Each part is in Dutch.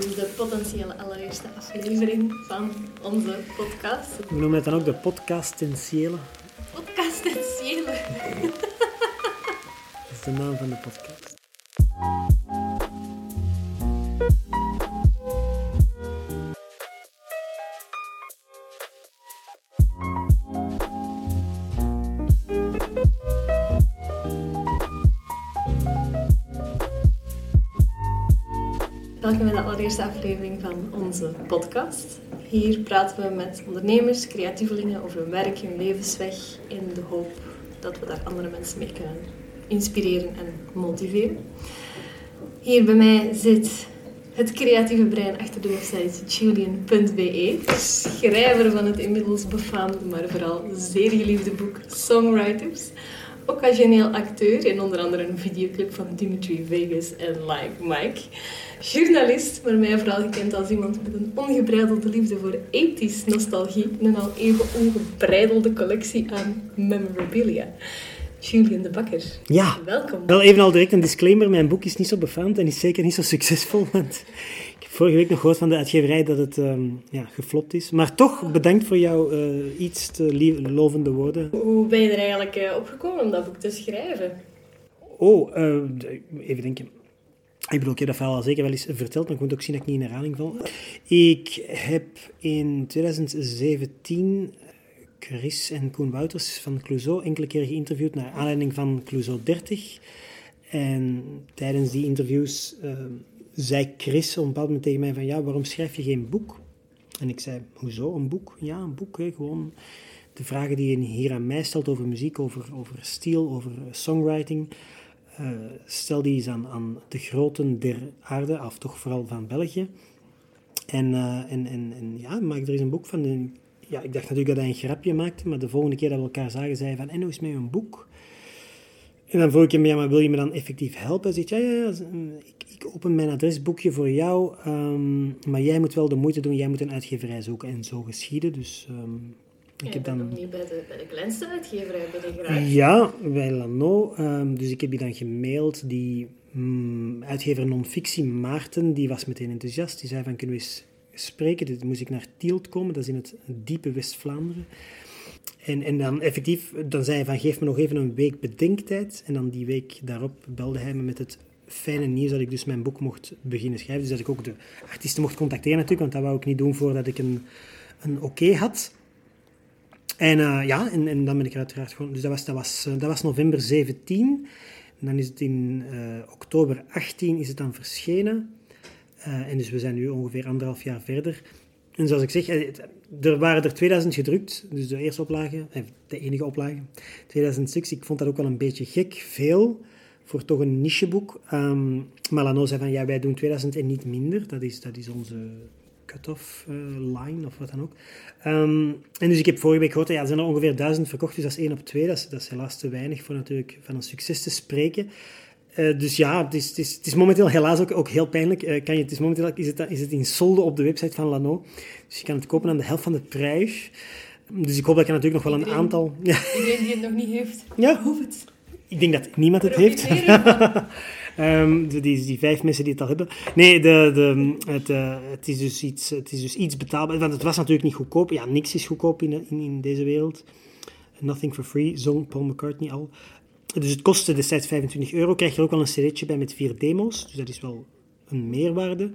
De potentiële allereerste aflevering van onze podcast. We noemen het dan ook de podcastentiële. Podcastentiële. Dat is de naam van de podcast. Welkom bij de allereerste aflevering van onze podcast. Hier praten we met ondernemers, creatievelingen over hun werk, hun levensweg in de hoop dat we daar andere mensen mee kunnen inspireren en motiveren. Hier bij mij zit het creatieve brein achter de website julian.be, schrijver van het inmiddels befaamde, maar vooral zeer geliefde boek Songwriters. Occasioneel acteur in onder andere een videoclip van Dimitri Vegas en Like Mike. Journalist, maar mij vooral gekend als iemand met een ongebreidelde liefde voor 80s nostalgie en een al even ongebreidelde collectie aan memorabilia. Julian de Bakker. Ja. Welkom. Wel even al direct een disclaimer. Mijn boek is niet zo befaamd en is zeker niet zo succesvol. Want ik heb vorige week nog gehoord van de uitgeverij dat het ehm, ja, geflopt is. Maar toch, bedankt voor jouw eh, iets te lief- lovende woorden. Hoe ben je er eigenlijk eh, opgekomen om dat boek te schrijven? Oh, eh, even denken. Ik bedoel, ik heb dat verhaal al zeker wel eens verteld, maar ik moet ook zien dat ik niet in herhaling val. Ik heb in 2017 Chris en Koen Wouters van Clouseau enkele keer geïnterviewd naar aanleiding van Clouseau 30. En tijdens die interviews eh, zei Chris op een bepaald moment tegen mij van ja, waarom schrijf je geen boek? En ik zei, hoezo een boek? Ja, een boek, hè, gewoon de vragen die je hier aan mij stelt over muziek, over, over stijl, over songwriting. Eh, stel die eens aan, aan de groten der aarde, of toch vooral van België. En, eh, en, ja, maak er eens een boek van. Ja, ik dacht natuurlijk dat hij een grapje maakte, maar de volgende keer dat we elkaar zagen, zei hij van, en hoe is met een boek? En dan vroeg ik hem, ja, maar wil je me dan effectief helpen? Hij zegt, ja, ja, ja, ik, ik open mijn adresboekje voor jou, ehm, maar jij moet wel de moeite doen, jij moet een uitgeverij zoeken. En zo geschieden, dus ehm, ik heb ben dan... nog niet bij de, bij de kleinste uitgeverij graag. Ja, bij Lano. ehm, dus ik heb die dan gemaild. Die mm, uitgever non-fictie, Maarten, die was meteen enthousiast. Die zei van, kunnen we eens spreken? Dit moest ik naar Tielt komen, dat is in het diepe West-Vlaanderen. En, en dan effectief, dan zei hij van, geef me nog even een week bedenktijd. En dan die week daarop belde hij me met het fijne nieuws dat ik dus mijn boek mocht beginnen schrijven. Dus dat ik ook de artiesten mocht contacteren natuurlijk, want dat wou ik niet doen voordat ik een, een oké had. En eh, ja, en, dan ben ik er uiteraard gewoon... Dus dat was, dat was, eh, dat was november 17. En dan is het in eh, oktober 18 is het dan verschenen. En dus we zijn nu ongeveer anderhalf jaar verder. En zoals ik zeg, er waren er 2000 gedrukt. Dus de eerste oplage, de enige oplage. 2000 stuks. Ik vond dat ook wel een beetje gek. Veel voor toch een nicheboek. Ehm maar Lano zei van, ja, wij doen 2000 en niet minder. Dat is, dat is onze cut-off eh, line of wat dan ook. Ehm, en dus ik heb vorige week gehoord, ja, er zijn er ongeveer duizend verkocht, dus dat is één op twee. Dat is, dat is helaas te weinig voor natuurlijk van een succes te spreken. Eh, dus ja, het is, het, is, het is momenteel helaas ook, ook heel pijnlijk. Eh, kan je, het is momenteel is het, is het in solde op de website van Lano. Dus je kan het kopen aan de helft van de prijs. Dus ik hoop dat je natuurlijk nog wel een aantal... Ja, Iedereen die het nog niet heeft, Ja. hoeft het. ik denk dat niemand het heeft. De- die, die vijf mensen die het al hebben. Nee, de, de, het, eh, het, is dus iets, het is dus iets betaalbaar. Want het was natuurlijk niet goedkoop. Ja, niks is goedkoop in, in, in deze wereld. Nothing for free, zong Paul McCartney al. Dus het kostte destijds 25 euro. Krijg je er ook wel een cd'tje bij met vier demo's. Dus dat is wel een meerwaarde.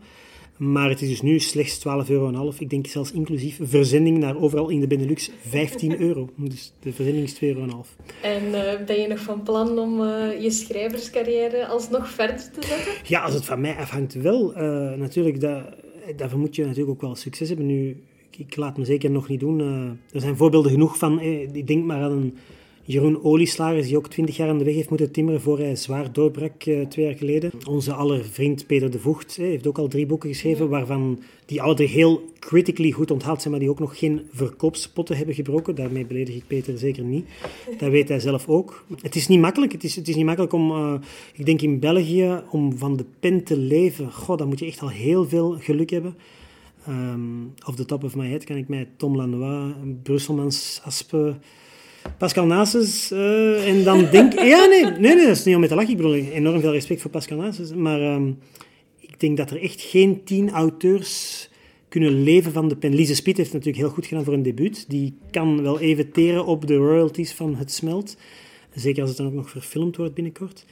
Maar het is dus nu slechts 12,5 euro. Ik denk zelfs inclusief verzending naar overal in de Benelux 15 euro. Dus de verzending is 2,5 euro. En eh, ben je nog van plan om eh, je schrijverscarrière alsnog verder te zetten? Ja, als het van mij afhangt wel. Eh, natuurlijk, dat, daarvoor moet je natuurlijk ook wel succes hebben. Nu, ik, ik laat me zeker nog niet doen. Er zijn voorbeelden genoeg van. eh, ik denk maar aan een Jeroen Olieslagers, die ook twintig jaar aan de weg heeft moeten timmeren voor hij zwaar doorbrak eh, twee jaar geleden. Onze aller vriend Peter de Voegt eh, heeft ook al drie boeken geschreven, waarvan die alle drie heel critically goed onthaald zijn, maar die ook nog geen verkoopspotten hebben gebroken. Daarmee beledig ik Peter zeker niet. Dat weet hij zelf ook. Het is niet makkelijk. Het is, het is niet makkelijk om, eh, ik denk in België, om van de pen te leven. Goh, dan moet je echt al heel veel geluk hebben. Ehm off the top of my head kan ik mij Tom Lanois, Brusselmans, Aspe, Pascal Nasus eh, en dan denk Ja, nee, nee, nee, dat is niet om mee te lachen. Ik bedoel, enorm veel respect voor Pascal Nasus. Maar ehm, ik ik denk dat er echt geen tien auteurs kunnen leven van de pen. Lise Spiet heeft natuurlijk heel goed gedaan voor een debuut. Die kan wel even teren op de royalties van Het Smelt. Zeker als het dan ook nog verfilmd wordt binnenkort.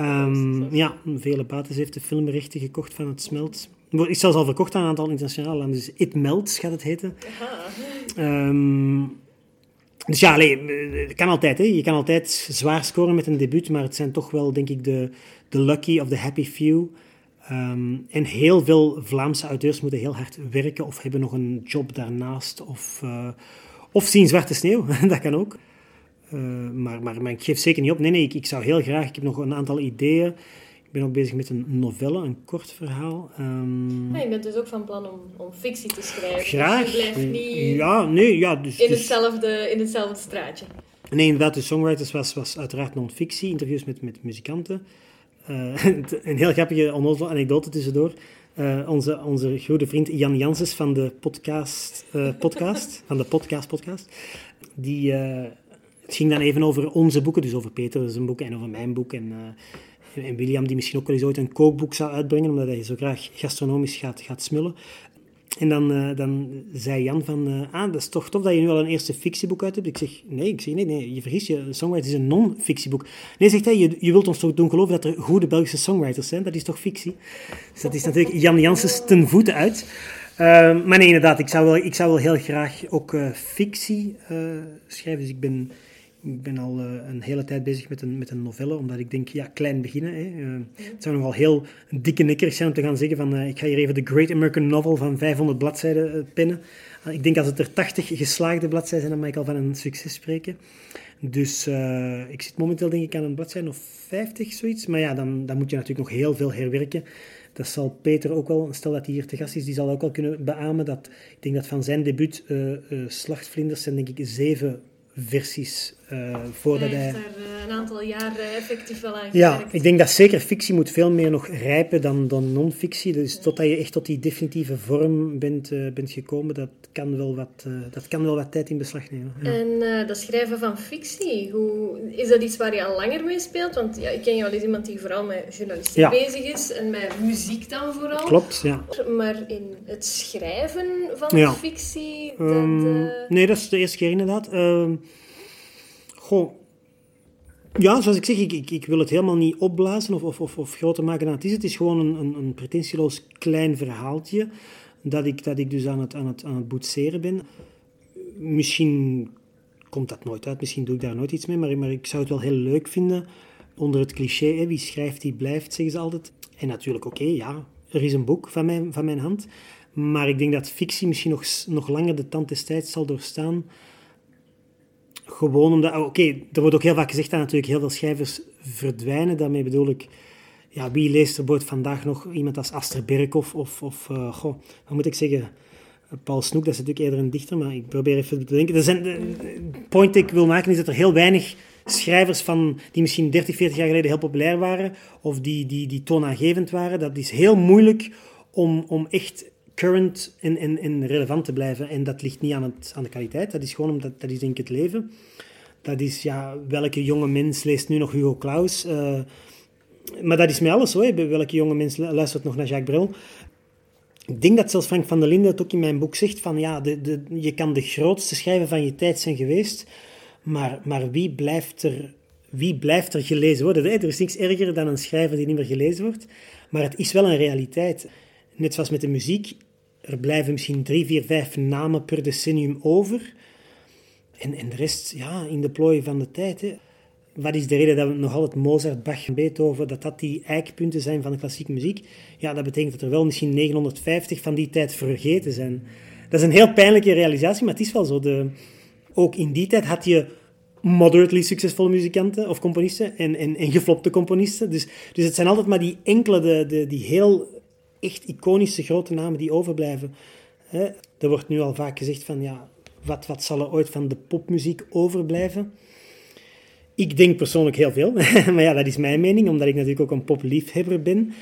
Um, ja, Vele Bates heeft de filmrechten gekocht van Het Smelt. Is zelfs al verkocht aan een aantal internationale landen. Dus It Melts gaat het heten. Um, dus ja, allee, het kan altijd. Hè. Je kan altijd zwaar scoren met een debuut, maar het zijn toch wel, denk ik, de, de lucky of the happy few. Um, en heel veel Vlaamse auteurs moeten heel hard werken of hebben nog een job daarnaast. Of, uh, of zien Zwarte Sneeuw, dat kan ook. Uh, maar, maar, maar ik geef zeker niet op. Nee, nee, ik, ik zou heel graag... Ik heb nog een aantal ideeën ben ook bezig met een novelle, een kort verhaal. Um... Ja, je bent dus ook van plan om, om fictie te schrijven. Graag. Dus je blijft niet ja, nee, ja, dus, in, hetzelfde, in hetzelfde straatje. Nee, inderdaad, de Songwriters was, was uiteraard non-fictie, interviews met, met muzikanten. Uh, een heel grappige onnozele anekdote tussendoor. Uh, onze, onze goede vriend Jan Janssens van de podcast, uh, podcast van de podcast podcast, die, het ging dan even over onze boeken, dus over Peter zijn boek en over mijn boek en en William, die misschien ook wel eens ooit een kookboek zou uitbrengen, omdat hij zo graag gastronomisch gaat, gaat smullen. En dan, uh, dan zei Jan van, uh, dat is toch tof dat je nu al een eerste fictieboek uit hebt. Ik zeg, nee, ik zeg, nee, nee, je vergis je, Songwriters is een non-fictieboek. Nee, zegt hij, je, je wilt ons toch doen geloven dat er goede Belgische songwriters zijn? Dat is toch fictie? Dus dat is natuurlijk Jan Janssens ten voeten uit. Uh, maar nee, inderdaad, ik zou wel, ik zou wel heel graag ook uh, fictie schrijven. Dus ik ben ik ben al uh, een hele tijd bezig met een, met een novelle, omdat ik denk, ja, klein beginnen. Hè. Uh, het zou nogal heel dikke nikkerig zijn om te gaan zeggen van, uh, ik ga hier even de Great American Novel van 500 bladzijden pennen. ik denk als het er 80 geslaagde bladzijden zijn, dan mag ik al van een succes spreken. Dus ik zit momenteel denk ik aan een bladzijde of 50, zoiets. Maar ja, dan, dan moet je natuurlijk nog heel veel herwerken. Dat zal Peter ook wel, stel dat hij hier te gast is, die zal ook wel kunnen beamen dat, ik denk dat van zijn debuut Slachtvlinders zijn denk ik zeven versies uh, voordat hij... heeft daar uh, een aantal jaar effectief wel aan Ja, ik denk dat zeker fictie moet veel meer nog rijpen dan, dan non-fictie. Dus totdat je echt tot die definitieve vorm bent, uh, bent gekomen, dat kan, wel wat, dat kan wel wat tijd in beslag nemen. Ja. En dat schrijven van fictie, hoe, is dat iets waar je al langer mee speelt? Want ja, ik ken jou als iemand die vooral met journalistiek ja. bezig is en met muziek dan vooral. Klopt, ja. Maar in het schrijven van fictie... Dat, um, nee, dat is de eerste keer inderdaad. Ehm, Goh, ja, zoals ik zeg, ik, ik, wil het helemaal niet opblazen of, of, of, of groter maken dan het is. Het is gewoon een, een, een pretentieloos klein verhaaltje dat ik, dat ik dus aan het, aan, het, aan het boetseren ben. Misschien komt dat nooit uit, misschien doe ik daar nooit iets mee, maar, maar ik zou het wel heel leuk vinden onder het cliché, hè, wie schrijft, die blijft, zeggen ze altijd. En natuurlijk, oké, ja, er is een boek van mijn, van mijn hand, maar ik denk dat fictie misschien nog, nog langer de tand des tijds zal doorstaan gewoon omdat... Oké, er wordt ook heel vaak gezegd dat natuurlijk heel veel schrijvers verdwijnen. Daarmee bedoel ik... Ja, wie leest er bijvoorbeeld vandaag nog iemand als Aster Birkhoff of... of uh, goh, moet ik zeggen? Paul Snoek, dat is natuurlijk eerder een dichter, maar ik probeer even te denken. Er zijn, de point ik wil maken is dat er heel weinig schrijvers van, die misschien 30, 40 jaar geleden heel populair waren, of die, die, die toonaangevend waren. Dat is heel moeilijk om, om echt current en, relevant te blijven. En dat ligt niet aan, het, aan de kwaliteit, dat is gewoon omdat, dat is denk ik het leven. Dat is, ja, welke jonge mens leest nu nog Hugo Claus? Uh, maar dat is mij alles hoor. Welke jonge mens luistert nog naar Jacques Brel? Ik denk dat zelfs Frank van der Linden het ook in mijn boek zegt van ja, de, de, je kan de grootste schrijver van je tijd zijn geweest, maar, maar wie, blijft er, wie blijft er gelezen worden? Er is niks erger dan een schrijver die niet meer gelezen wordt, maar het is wel een realiteit. Net zoals met de muziek, er blijven misschien drie, vier, vijf namen per decennium over. En, en de rest, ja, in de plooi van de tijd. Hè. Wat is de reden dat we nog altijd Mozart, Bach en Beethoven, dat dat die eikpunten zijn van de klassieke muziek? Ja, dat betekent dat er wel misschien 950 van die tijd vergeten zijn. Dat is een heel pijnlijke realisatie, maar het is wel zo. De, ook in die tijd had je moderately succesvolle muzikanten of componisten en, en, en geflopte componisten. Dus, dus het zijn altijd maar die enkele, de, de, die heel echt iconische grote namen die overblijven. Hè. Er wordt nu al vaak gezegd van, ja, wat, wat zal er ooit van de popmuziek overblijven? Ik denk persoonlijk heel veel, maar ja, dat is mijn mening, omdat ik natuurlijk ook een popliefhebber ben.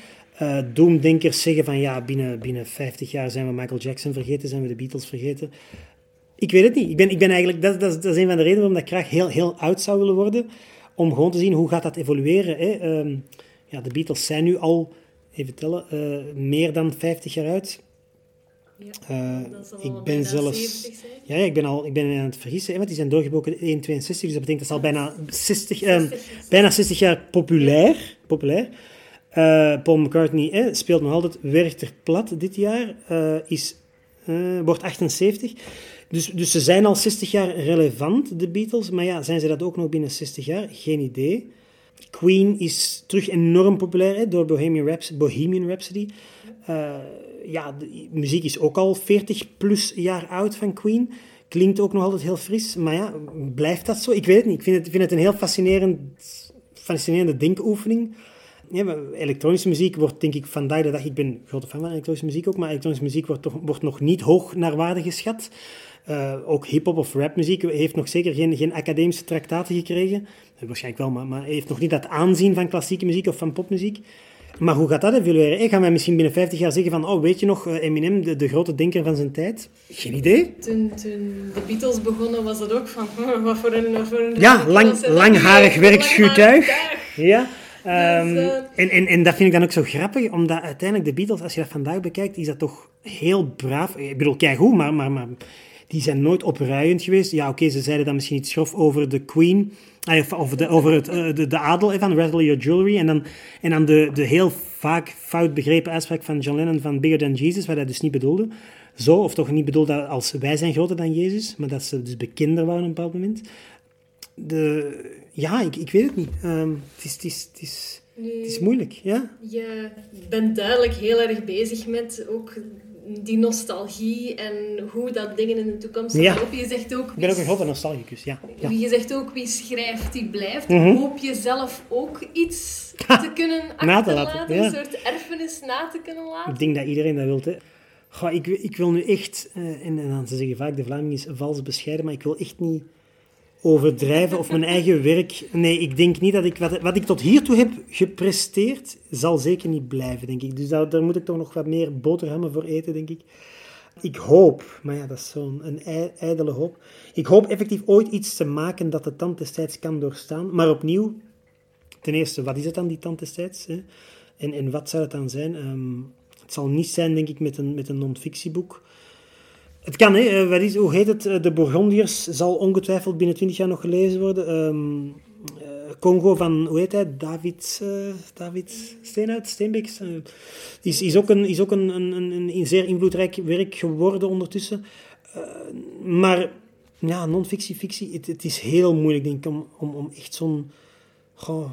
Uh, doemdenkers zeggen van ja, binnen, binnen 50 jaar zijn we Michael Jackson vergeten, zijn we de Beatles vergeten. Ik weet het niet. Ik ben, ik ben eigenlijk, dat, dat, is een van de redenen waarom ik graag heel, heel oud zou willen worden. Om gewoon te zien hoe gaat dat evolueren. Hè? Um, ja, de Beatles zijn nu al even tellen, eh, meer dan 50 jaar uit. Ja, Eh, dat zal ik ben zelfs- 70 zijn. Ja, ja, ik ben al ik ben aan het vergissen, hè, want die zijn doorgebroken in 1,62, dus dat betekent dat ze al bijna 60, ehm, 60 jaar. bijna 60 jaar populair. populair. Eh, Paul McCartney hè, speelt nog altijd Werchter plat dit jaar, eh, is, eh, wordt 78. Dus, dus ze zijn al 60 jaar relevant, de Beatles. Maar ja, zijn ze dat ook nog binnen 60 jaar? Geen idee. Queen is terug enorm populair door Bohemian, Raps Bohemian Rhapsody. Eh, ja, de muziek is ook al 40 plus jaar oud van Queen. Klinkt ook nog altijd heel fris. Maar ja, blijft dat zo? Ik weet het niet. Ik vind het, vind het een heel fascinerend, fascinerende denkoefening. Ja, elektronische muziek wordt denk ik vandaag de dag... Ik ben grote fan van elektronische muziek ook, maar elektronische muziek wordt, toch, wordt nog niet hoog naar waarde geschat. Eh, ook hip-hop of rapmuziek heeft nog zeker geen, geen academische traktaten gekregen. Eh, waarschijnlijk wel, maar, maar heeft nog niet dat aanzien van klassieke muziek of van popmuziek. Maar hoe gaat dat evolueren? Eh, Gaan wij misschien binnen 50 jaar zeggen van, oh, weet je nog, eh, Eminem, de, de grote denker van zijn tijd? Geen idee. Toen, toen de Beatles begonnen was dat ook van, wat voor een... Wat voor een Ja, lang- langharig. Langharig Ja. ehm, eh, en, en, en dat vind ik dan ook zo grappig, omdat uiteindelijk de Beatles, als je dat vandaag bekijkt, is dat toch heel braaf. Ik bedoel, kijk hoe, maar, maar, maar die zijn nooit opruiend geweest. Ja, oké, ze zeiden dan misschien iets schrof over de Queen, over de, over het, eh, de, de adel van Rattle Your Jewelry. En dan, en dan de, de heel vaak fout begrepen uitspraak van John Lennon van Bigger Than Jesus, wat hij dus niet bedoelde. Zo, of toch niet bedoelde als wij zijn groter dan Jezus, maar dat ze dus bekender waren op een bepaald moment. De, ja, ik, ik weet het niet. Ehm, het, is, het, is, het, is, het is moeilijk, ja. Je bent duidelijk heel erg bezig met ook die nostalgie en hoe dat dingen in de toekomst Ja. lopen. Je zegt ook, Ik ben ook een grote nostalgicus, ja. ja. Wie je zegt ook wie schrijft, die blijft. Mhm. Hoop je zelf ook iets Ha, te kunnen achterlaten, ja. een soort erfenis na te kunnen laten? Ik denk dat iedereen dat wil. Hè. Goh, ik, ik wil nu echt, eh, en, en dan ze zeggen vaak de Vlaming is vals bescheiden, maar ik wil echt niet overdrijven of mijn eigen werk. Nee, ik denk niet dat ik wat, wat ik tot hiertoe heb gepresteerd, zal zeker niet blijven, denk ik. Dus daar, moet ik toch nog wat meer boterhammen voor eten, denk ik. Ik hoop, maar ja, dat is zo'n ijdele hoop. Ik hoop effectief ooit iets te maken dat de tand kan doorstaan. Maar opnieuw, ten eerste, wat is het dan, die tand? En, en wat zou het dan zijn? Ehm, het zal niet zijn, denk ik, met een, met een non-fictieboek. Het kan, hè. eh, Wat is, hoe heet het? Eh, De Bourgondiërs zal ongetwijfeld binnen 20 jaar nog gelezen worden. Ehm, eh, Congo van, hoe heet hij? David, eh, David Steenbeek? eh, is, is ook, een, is ook een, een, een, een zeer invloedrijk werk geworden ondertussen. Maar ja, non-fictie, fictie, het, het is heel moeilijk, denk ik, om, om, om echt zo'n... goh,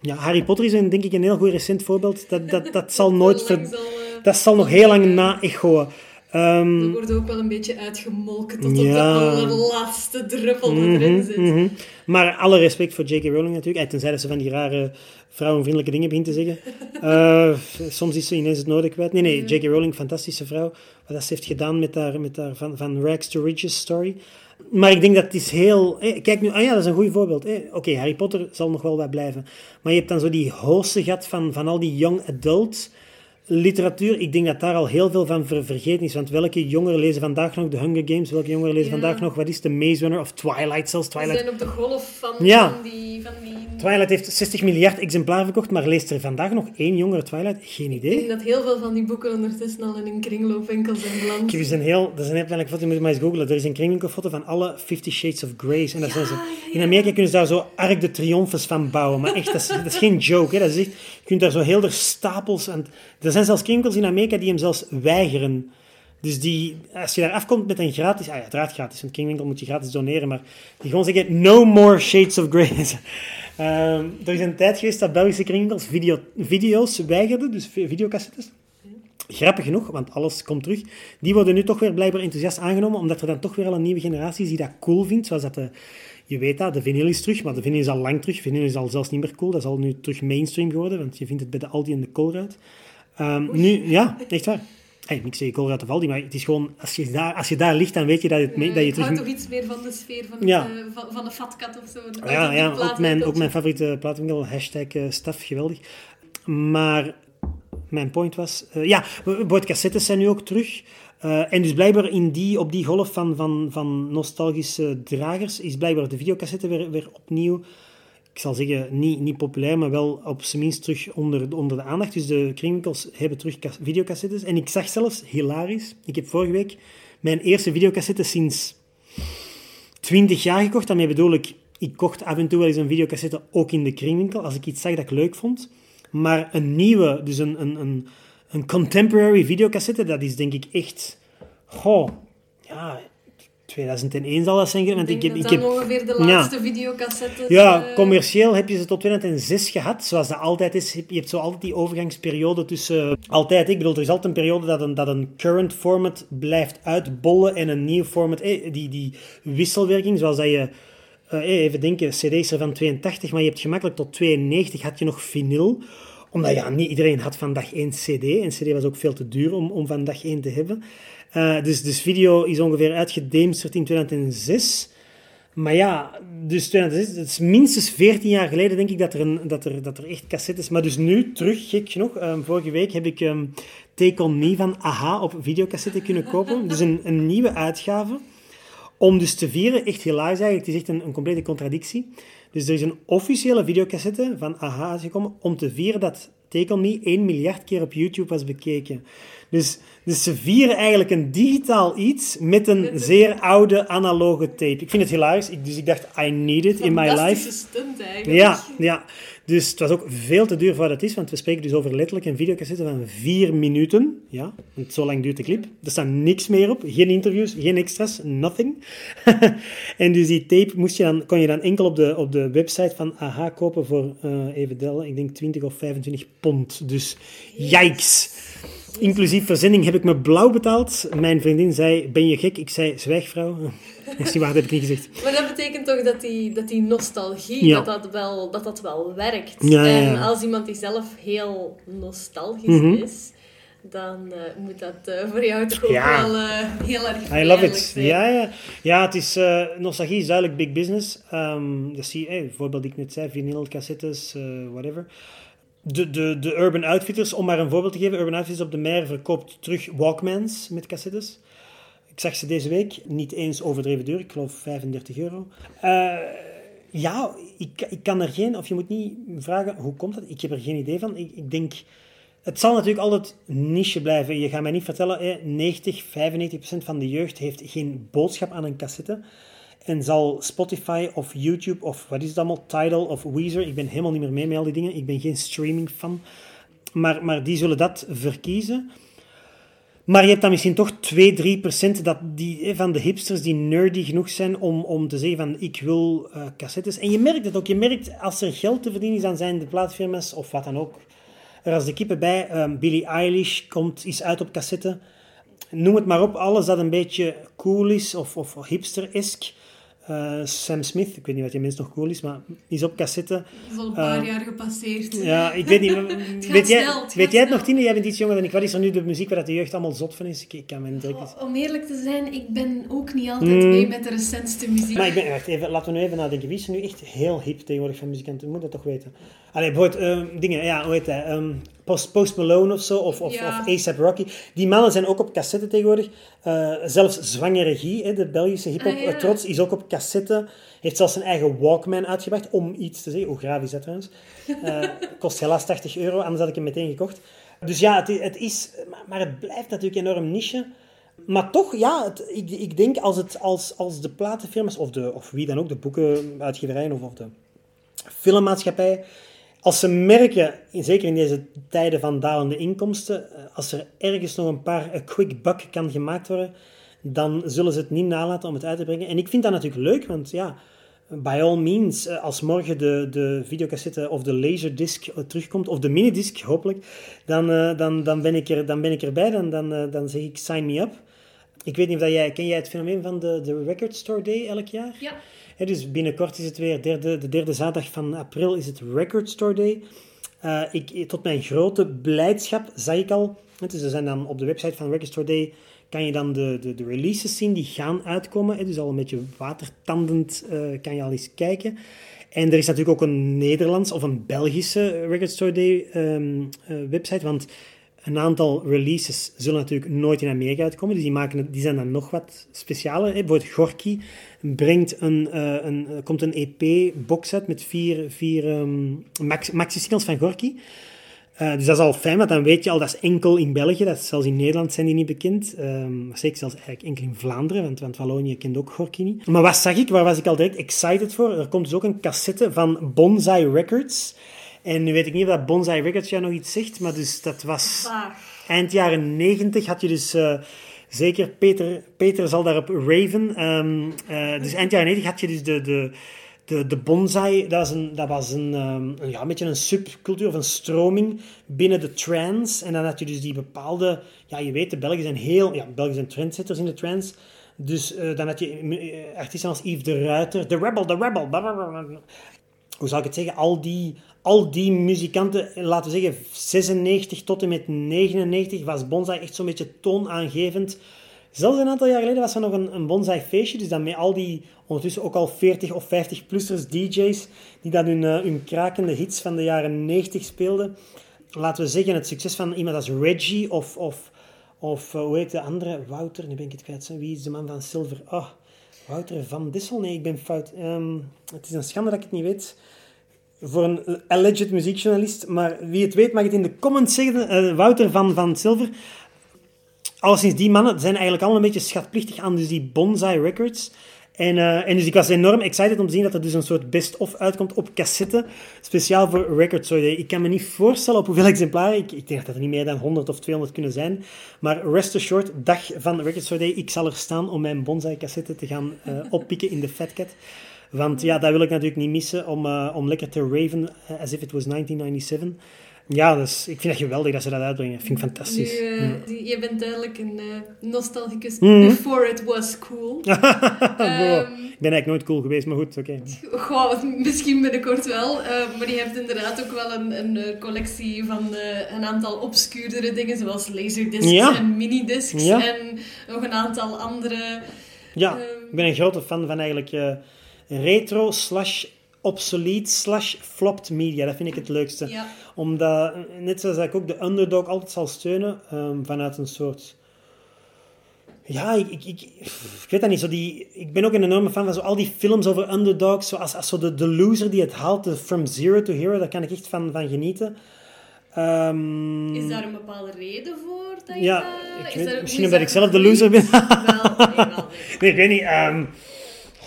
ja, Harry Potter is een, denk ik een heel goed recent voorbeeld. Dat, dat, dat zal nooit... Ver- dat zal nog heel lang na-echoen. Ehm, Dat wordt ook wel een beetje uitgemolken tot op Ja. de allerlaatste druppel die erin Mhm, zit. mhm. Maar alle respect voor J.K. Rowling natuurlijk. Tenzij dat ze van die rare vrouwenvriendelijke dingen begint te zeggen. Eh, soms is ze ineens het nodig kwijt. Nee, nee, J.K. Rowling, fantastische vrouw. Wat dat ze heeft gedaan met haar, met haar van, van Rags to Riches story. Maar ik denk dat het is heel... eh, kijk nu, ah ja, dat is een goed voorbeeld. eh. Oké, Harry Potter zal nog wel wat blijven. Maar je hebt dan zo die hoogste gat van, van al die young adult literatuur. Ik denk dat daar al heel veel van ver- vergeten is. Want welke jongeren lezen vandaag nog de Hunger Games? Welke jongeren lezen Ja. vandaag nog, wat is de Maze Runner of Twilight zelfs? Twilight zijn op de golf van, Ja. van die... Van die... Twilight heeft 60 miljard exemplaren verkocht, maar leest er vandaag nog één jongere Twilight? Geen Ik denk idee. dat heel veel van die boeken ondertussen al in een kringloopwinkel zijn beland. Ik heb een heel, dat is een heel foto, je moet maar eens googlen. Er is een kringwinkelfoto van alle Fifty Shades of Grey's. En zijn ze, in Amerika kunnen ze daar zo Arc de Triomphes van bouwen. Maar echt, dat is, dat is geen joke. Hè. Dat is echt, je kunt daar zo heel de stapels... En, er zijn zelfs kringwinkels in Amerika die hem zelfs weigeren. Dus die, als je daar afkomt met een gratis... Ah uiteraard gratis, want kringwinkel moet je gratis doneren. Maar die gewoon zeggen, no more Shades of Grey. Ehm, er is een tijd geweest dat Belgische kringwinkels video, video's weigerden, dus vi- videocassettes. Grappig genoeg, want alles komt terug. Die worden nu toch weer blijkbaar enthousiast aangenomen, omdat er dan toch weer al een nieuwe generatie is die dat cool vindt. Zoals dat de, je weet dat, de vinyl is terug, maar de vinyl is al lang terug. Vinyl is al zelfs niet meer cool, dat is al nu terug mainstream geworden, want je vindt het bij de Aldi en de Colruyt. Ehm, nu, ja, echt waar. Hey, ik zeg Colruyt of Aldi, maar het is gewoon, als je daar, als je daar ligt, dan weet je dat, het, dat je terug... toch iets meer van de sfeer van, Ja. het, eh, van, van de fatkat of zo. Ja, ja ook, mijn, ook mijn favoriete plaatwinkel, hashtag eh, staf, geweldig. Maar mijn point was... eh, ja, cassettes zijn nu ook terug. En dus blijkbaar in die, op die golf van, van, van nostalgische dragers is blijkbaar de videocassette weer, weer opnieuw ik zal zeggen, niet, niet populair, maar wel op zijn minst terug onder, onder de aandacht. Dus de kringwinkels hebben terug videocassettes. En ik zag zelfs, hilarisch, ik heb vorige week mijn eerste videocassette sinds 20 jaar gekocht. Daarmee bedoel ik, ik kocht af en toe wel eens een videocassette ook in de kringwinkel, als ik iets zag dat ik leuk vond. Maar een nieuwe, dus een, een, een, een contemporary videocassette, dat is denk ik echt... Goh, ja, 2001 zal dat zijn. Want ik, heb, ik heb ongeveer de laatste ja, videocassettes. Ja, uh... commercieel heb je ze tot 2006 gehad, zoals dat altijd is. Je hebt zo altijd die overgangsperiode tussen. Uh, altijd, ik bedoel, er is altijd een periode dat een, dat een current format blijft uitbollen en een nieuw format. Eh, die, die wisselwerking, zoals dat je. Uh, even denken, CD's er van 82, maar je hebt gemakkelijk tot 92 had je nog vinyl omdat ja, niet iedereen had van dag één CD. En CD was ook veel te duur om, om van dag één te hebben. Uh, dus, dus video is ongeveer uitgedemsterd in 2006. Maar ja, dus 2006, het is minstens 14 jaar geleden denk ik dat er, een, dat er, dat er echt cassettes... Maar dus nu, terug, gek genoeg, um, vorige week heb ik um, Take On Me van AHA op videocassette kunnen kopen. Dus een, een nieuwe uitgave. Om dus te vieren, echt helaas eigenlijk, het is echt een, een complete contradictie. Dus er is een officiële videocassette van AHA uitgekomen om te vieren dat Take On Me 1 miljard keer op YouTube was bekeken. Dus, dus ze vieren eigenlijk een digitaal iets met een zeer oude analoge tape. Ik vind het hilarisch, ik, dus ik dacht, I need it in my life. stunt eigenlijk. Ja, ja. Dus het was ook veel te duur voor wat het is, want we spreken dus over letterlijk een videocassette van vier minuten. Ja, want zo lang duurt de clip. Er staat niks meer op, geen interviews, geen extras, nothing. en dus die tape moest je dan, kon je dan enkel op de, op de website van AHA kopen voor, uh, even delen, ik denk 20 of 25 pond. Dus yikes! Inclusief verzending heb ik me blauw betaald. Mijn vriendin zei, ben je gek? Ik zei, zwijgvrouw. Dat is niet waar, dat heb ik niet gezegd. Maar dat betekent toch dat die, dat die nostalgie, dat, dat, wel, dat dat wel werkt. en als iemand die zelf heel nostalgisch mhm. is, dan uh, moet dat uh, voor jou toch ook wel uh, heel erg I love it. Zijn. Ja, ja. ja, het is, nostalgie is duidelijk big business. Um, dat zie je, hey, bijvoorbeeld ik net zei, vinyl, cassettes, whatever de, de, de Urban Outfitters, om maar een voorbeeld te geven, Urban Outfitters op de Mer verkoopt terug Walkmans met cassettes. Ik zag ze deze week, niet eens overdreven duur, ik geloof 35 euro. Uh, ja, ik, ik kan er geen, of je moet niet vragen hoe komt dat, ik heb er geen idee van. Ik, ik denk, het zal natuurlijk altijd niche blijven. Je gaat mij niet vertellen, 90, 95% van de jeugd heeft geen boodschap aan een cassette. En zal Spotify of YouTube of wat is het allemaal, Tidal of Weezer, ik ben helemaal niet meer mee met al die dingen, ik ben geen streaming fan, maar, maar die zullen dat verkiezen. Maar je hebt dan misschien toch 2, 3% dat die, van de hipsters die nerdy genoeg zijn om, om te zeggen van ik wil uh, cassettes. En je merkt het ook. Je merkt als er geld te verdienen is, dan zijn de plaatfirma's of wat dan ook. Er als de kippen bij. Um, Billie Eilish komt, is uit op cassette. Noem het maar op. Alles dat een beetje cool is of, of hipster-esk uh, Sam Smith, ik weet niet wat je mens nog cool is, maar is op cassette. Dat is al een paar uh, jaar gepasseerd. Ja, ik weet niet. weet jij, het weet jij het nog, Tine? Jij bent iets jonger dan ik. Wat is er nu de muziek waar de jeugd allemaal zot van is? Ik, ik kan mijn direct... Oh, om eerlijk te zijn, ik ben ook niet altijd mm. mee met de recentste muziek. Maar ik ben, wacht, even, laten we nu even nadenken. Wie is er nu echt heel hip tegenwoordig van muzikanten? Je moet dat toch weten. Allee, bijvoorbeeld uh, dingen, ja, hoe heet hij? Um, Post, Post Malone of zo, of, of, ja. of ASAP Rocky. Die mannen zijn ook op cassette tegenwoordig. Uh, zelfs Zwangere Regie, hè, de Belgische hip-hop ah, ja. trots, is ook op cassette. Heeft zelfs zijn eigen Walkman uitgebracht, om iets te zeggen. Hoe graaf is dat trouwens? Uh, kost helaas 80 euro, anders had ik hem meteen gekocht. Dus ja, het, het is... Maar, het blijft natuurlijk enorm niche. Maar toch, ja, het, ik, ik denk als, het, als, als de platenfirma's, of, de, of wie dan ook, de boekenuitgeverijen of, of de filmmaatschappij als ze merken, zeker in deze tijden van dalende inkomsten, eh, als er ergens nog een paar een quick buck kan gemaakt worden, dan zullen ze het niet nalaten om het uit te brengen. En ik vind dat natuurlijk leuk, want ja, by all means, eh, als morgen de, de videocassette of de laserdisc eh, terugkomt, of de minidisc hopelijk, dan, dan, dan, ben, ik er, dan ben ik erbij, dan, dan, dan zeg ik sign me up. Ik weet niet of dat jij, ken jij het fenomeen van de, de Record Store Day elk jaar? Ja dus binnenkort is het weer, derde, de derde zaterdag van april is het Record Store Day. Uh, ik, tot mijn grote blijdschap zag ik al, dus er zijn dan op de website van Record Store Day, kan je dan de, de, de releases zien die gaan uitkomen. dus al een beetje watertandend uh, kan je al eens kijken. En er is natuurlijk ook een Nederlands of een Belgische Record Store Day um, uh, website, want een aantal releases zullen natuurlijk nooit in Amerika uitkomen, dus die, maken die zijn dan nog wat specialer. Hè. Bijvoorbeeld Gorky brengt een, uh, een, komt een EP-box uit met vier, vier um, maxi-singles van Gorky. Uh, dus dat is al fijn, want dan weet je al, dat is enkel in België, dat zelfs in Nederland zijn die niet bekend. Um, zeker zelfs eigenlijk enkel in Vlaanderen, want, want Wallonië kent ook Gorky niet. Maar wat zag ik, waar was ik al direct excited voor? Er komt dus ook een cassette van Bonsai Records. En nu weet ik niet of dat Bonsai Records jou nog iets zegt, maar dus dat was... Eind jaren negentig had je dus... Uh, zeker Peter, Peter zal daarop raven. Um, uh, dus eind jaren 90 had je dus de, de, de, de bonsai. Dat was, een, dat was een, um, ja, een beetje een subcultuur of een stroming binnen de trance. En dan had je dus die bepaalde... Ja, je weet, de Belgen zijn heel... Ja, Belgen zijn trendsetters in de trance. Dus uh, dan had je artiesten als Yves de Ruiter, The Rebel, The Rebel. Hoe zou ik het zeggen? Al die, al die muzikanten, laten we zeggen 96 tot en met 99, was bonsai echt zo'n beetje toonaangevend. Zelfs een aantal jaar geleden was er nog een, een bonsai feestje, dus dan met al die ondertussen ook al 40 of 50-plussers DJ's, die dan hun, uh, hun krakende hits van de jaren 90 speelden. Laten we zeggen, het succes van iemand als Reggie of, of, of uh, hoe heet de andere? Wouter, nu ben ik het kwijt. Wie is de man van Silver? Oh, Wouter van Dissel? Nee, ik ben fout. Um, het is een schande dat ik het niet weet voor een alleged muziekjournalist. Maar wie het weet mag het in de comments zeggen. Uh, Wouter van, van Silver. Alleszins, die mannen zijn eigenlijk allemaal een beetje schatplichtig aan dus die Bonsai Records. En, uh, en dus ik was enorm excited om te zien dat er dus een soort best-of uitkomt op cassette. Speciaal voor Record Day. Ik kan me niet voorstellen op hoeveel exemplaren. Ik, ik denk dat er niet meer dan 100 of 200 kunnen zijn. Maar rest assured, dag van Record Day. Ik zal er staan om mijn Bonsai cassette te gaan uh, oppikken in de Fat Cat. Want ja, dat wil ik natuurlijk niet missen om, uh, om lekker te raven as if it was 1997. Ja, dus ik vind het geweldig dat ze dat uitbrengen. Ik vind het fantastisch. Nu, uh, die, je bent duidelijk een uh, nostalgicus mm. before it was cool. um, ik ben eigenlijk nooit cool geweest, maar goed, oké. Okay. misschien binnenkort wel. Uh, maar je hebt inderdaad ook wel een, een collectie van een aantal obscuurdere dingen, zoals laserdiscs ja. en minidiscs. Ja. En nog een aantal andere... Ja, ik ben een grote fan van eigenlijk retro slash obsolete slash flopped media. Dat vind ik het leukste. Ja. Omdat, net zoals ik ook de underdog altijd zal steunen, um, vanuit een soort... Ja, ik, ik, ik, ik, weet dat niet. Zo die, ik ben ook een enorme fan van zo al die films over underdogs. Zoals als zo de, de loser die het haalt, de From Zero to Hero, daar kan ik echt van, van genieten. Um, is daar een bepaalde reden voor? Dat je ja, ik weet, misschien omdat ik zelf de loser ben. wel, nee, wel, nee. ik weet niet. Um,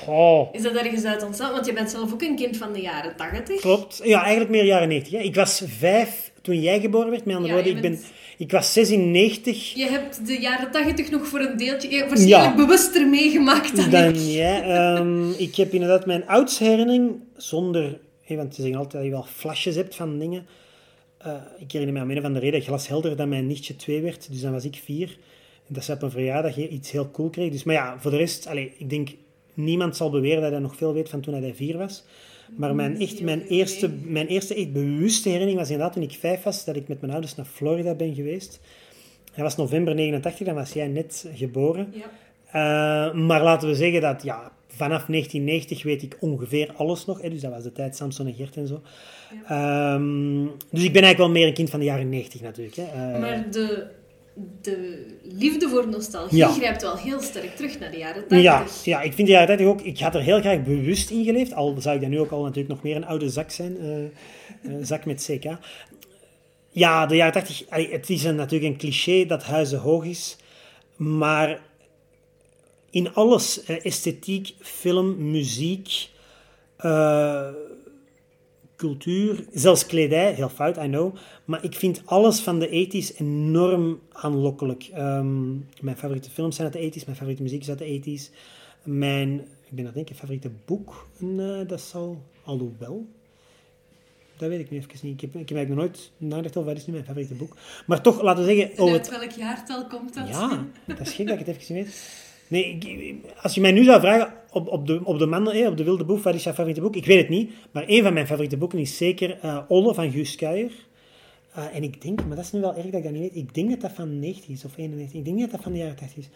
Oh. Is dat ergens uit ontstaan? Want je bent zelf ook een kind van de jaren 80. Klopt. Ja, eigenlijk meer jaren 90. Hè. Ik was vijf toen jij geboren werd. Met andere ja, woorden, ik, ben, ik was 96. Je hebt de jaren 80 nog voor een deeltje waarschijnlijk ja. bewuster meegemaakt dan, dan ik. Ja, um, ik heb inderdaad mijn oudste herinnering, zonder... Hey, want ze zeggen altijd dat je wel flashes hebt van dingen. Uh, ik herinner me aan een van de reden glashelder dat mijn nichtje 2 werd. Dus dan was ik 4. En dat ze op een verjaardag iets heel cool kreeg. Dus, maar ja, voor de rest... Allez, ik denk Niemand zal beweren dat hij nog veel weet van toen hij vier was. Maar mijn, echt, mijn, eerste, mijn eerste echt bewuste herinnering was inderdaad toen ik vijf was, dat ik met mijn ouders naar Florida ben geweest. Dat was november 89, dan was jij net geboren. Ja. Uh, maar laten we zeggen dat ja, vanaf 1990 weet ik ongeveer alles nog. Hè, dus dat was de tijd Samson en Gert en zo. Ja. Um, dus ik ben eigenlijk wel meer een kind van de jaren 90 natuurlijk. Hè. Uh, maar de de liefde voor nostalgie ja. grijpt wel heel sterk terug naar de jaren 80. Ja, ja, ik vind de jaren 80 ook... Ik had er heel graag bewust in geleefd. Al zou ik dan nu ook al natuurlijk nog meer een oude zak zijn. Uh, uh, zak met CK. Ja, de jaren 80... Het is een, natuurlijk een cliché dat huizen hoog is. Maar in alles, uh, esthetiek, film, muziek cultuur, zelfs kledij, heel fout, I know. Maar ik vind alles van de 80s enorm aanlokkelijk. Um, mijn favoriete films zijn uit de 80s, mijn favoriete muziek is uit de 80s. Mijn, ik ben ik, favoriete boek, uh, dat zal wel. Dat weet ik nu even niet. Ik heb, ik heb eigenlijk nog nooit nagedacht over wat is nu mijn favoriete boek. Maar toch, laten we zeggen... Oh, uit welk jaartal komt dat? Ja, dat is gek dat ik het even niet weet. Nee, als je mij nu zou vragen op, op, de, op, de man, op de wilde boef, wat is jouw favoriete boek? Ik weet het niet, maar een van mijn favoriete boeken is zeker uh, Olle van Guus Kuijer. Uh, en ik denk, maar dat is nu wel erg dat ik dat niet weet, ik denk dat dat van 90 is of 91. Ik denk dat dat van de jaren 80 is.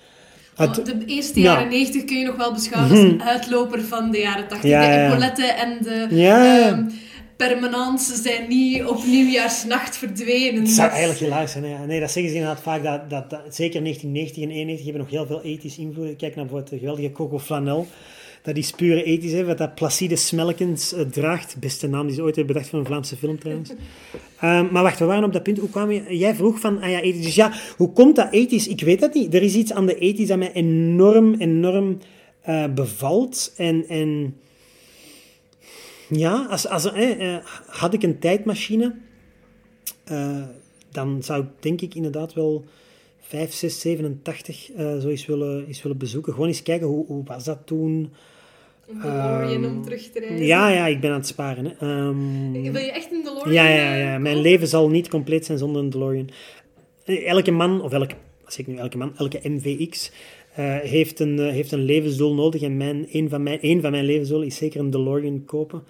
Oh, de eerste jaren ja. 90 kun je nog wel beschouwen als een uitloper van de jaren 80. Ja, de epauletten en de... Um, permanent. Ze zijn niet op nieuwjaarsnacht verdwenen. Het zou Dus- eigenlijk hilarisch zijn. Ja. Nee, dat zeggen ze inderdaad vaak. Dat, dat, dat- zeker 1990 en 91 hebben nog heel veel ethisch invloed. Kijk naar bijvoorbeeld de geweldige Coco Flanel. Dat is pure ethisch, hè, wat dat Placide Smelkens eh, draagt. Beste naam die ze ooit hebben bedacht voor een Vlaamse film trouwens. Ehm, maar wacht, we waren op dat punt. Hoe kwam je? Jij vroeg van, ah ja, ethisch. Dus ja, hoe komt dat ethisch? Ik weet dat niet. Er is iets aan de ethisch dat mij enorm, enorm eh, bevalt. En, en ja, als, als, eh, eh, had ik een tijdmachine, eh, dan zou ik denk ik inderdaad wel 5, 6, 87 eh zo eens willen, eens willen bezoeken. Gewoon eens kijken, hoe, hoe was dat toen? Een DeLorean Ehm, om terug te reizen. Ja, ja, ik ben aan het sparen. Hè. Ehm, Wil je echt een DeLorean? ja, ja, eh, ja. Mijn kopen? leven zal niet compleet zijn zonder een DeLorean. Eh, Elke man, of elke, als ik nu elke man, elke MVX eh, heeft, een, eh, heeft een levensdoel nodig. En mijn, een, van mijn, een van mijn levensdoelen is zeker een DeLorean kopen.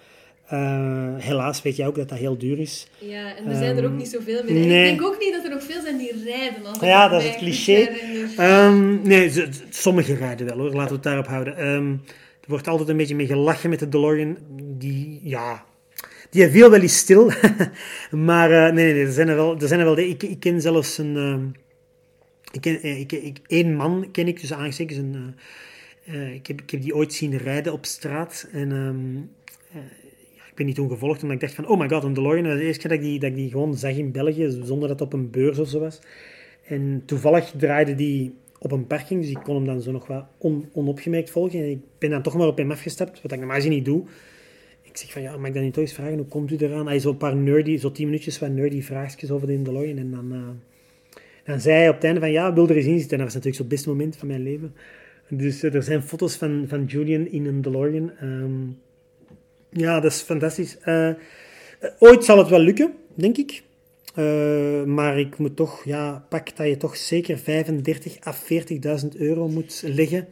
Eh, helaas weet jij ook dat dat heel duur is. Ja, en er zijn er ook Ehm, niet zoveel meer. Nee. ik denk ook niet dat er nog veel zijn die rijden. Als Ja, dat is het cliché. Ehm, nee, ze- ze- sommige rijden wel hoor, laten we het daarop houden. Ehm, er wordt altijd een beetje mee gelachen met de DeLorean. Die, ja, die viel wel eens stil. maar eh, nee, nee, nee, er zijn er wel. Er zijn er wel ik, ik ken zelfs een. Ik ken, eh, ik, ik, één man ken ik, dus. Een, eh, eh, ik, heb, ik heb die ooit zien rijden op straat. En eh, ja, ik ben niet toen gevolgd, omdat ik dacht van, oh my god, een DeLorean. Dat was de eerste keer dat ik die, dat ik die gewoon zag in België, zonder dat het op een beurs of zo was. En toevallig draaide die op een parking, dus ik kon hem dan zo nog wat on, onopgemerkt volgen. En ik ben dan toch maar op hem afgestapt, wat ik normaal gezien niet doe. Ik zeg van, ja, mag ik dan niet toch eens vragen, hoe komt u eraan? Hij zo een paar nerdy, zo tien minuutjes wat nerdy vraagjes over de DeLorean. En dan, dan zei op het einde van, ja, wil er eens in zitten. En dat was natuurlijk zo het beste moment van mijn leven. Dus eh, er zijn foto's van, van Julian in een DeLorean. Ehm, ja, dat is fantastisch. Eh, eh, ooit zal het wel lukken, denk ik. Maar ik moet toch, ja, pak dat je toch zeker 35 à 40.000 euro moet leggen.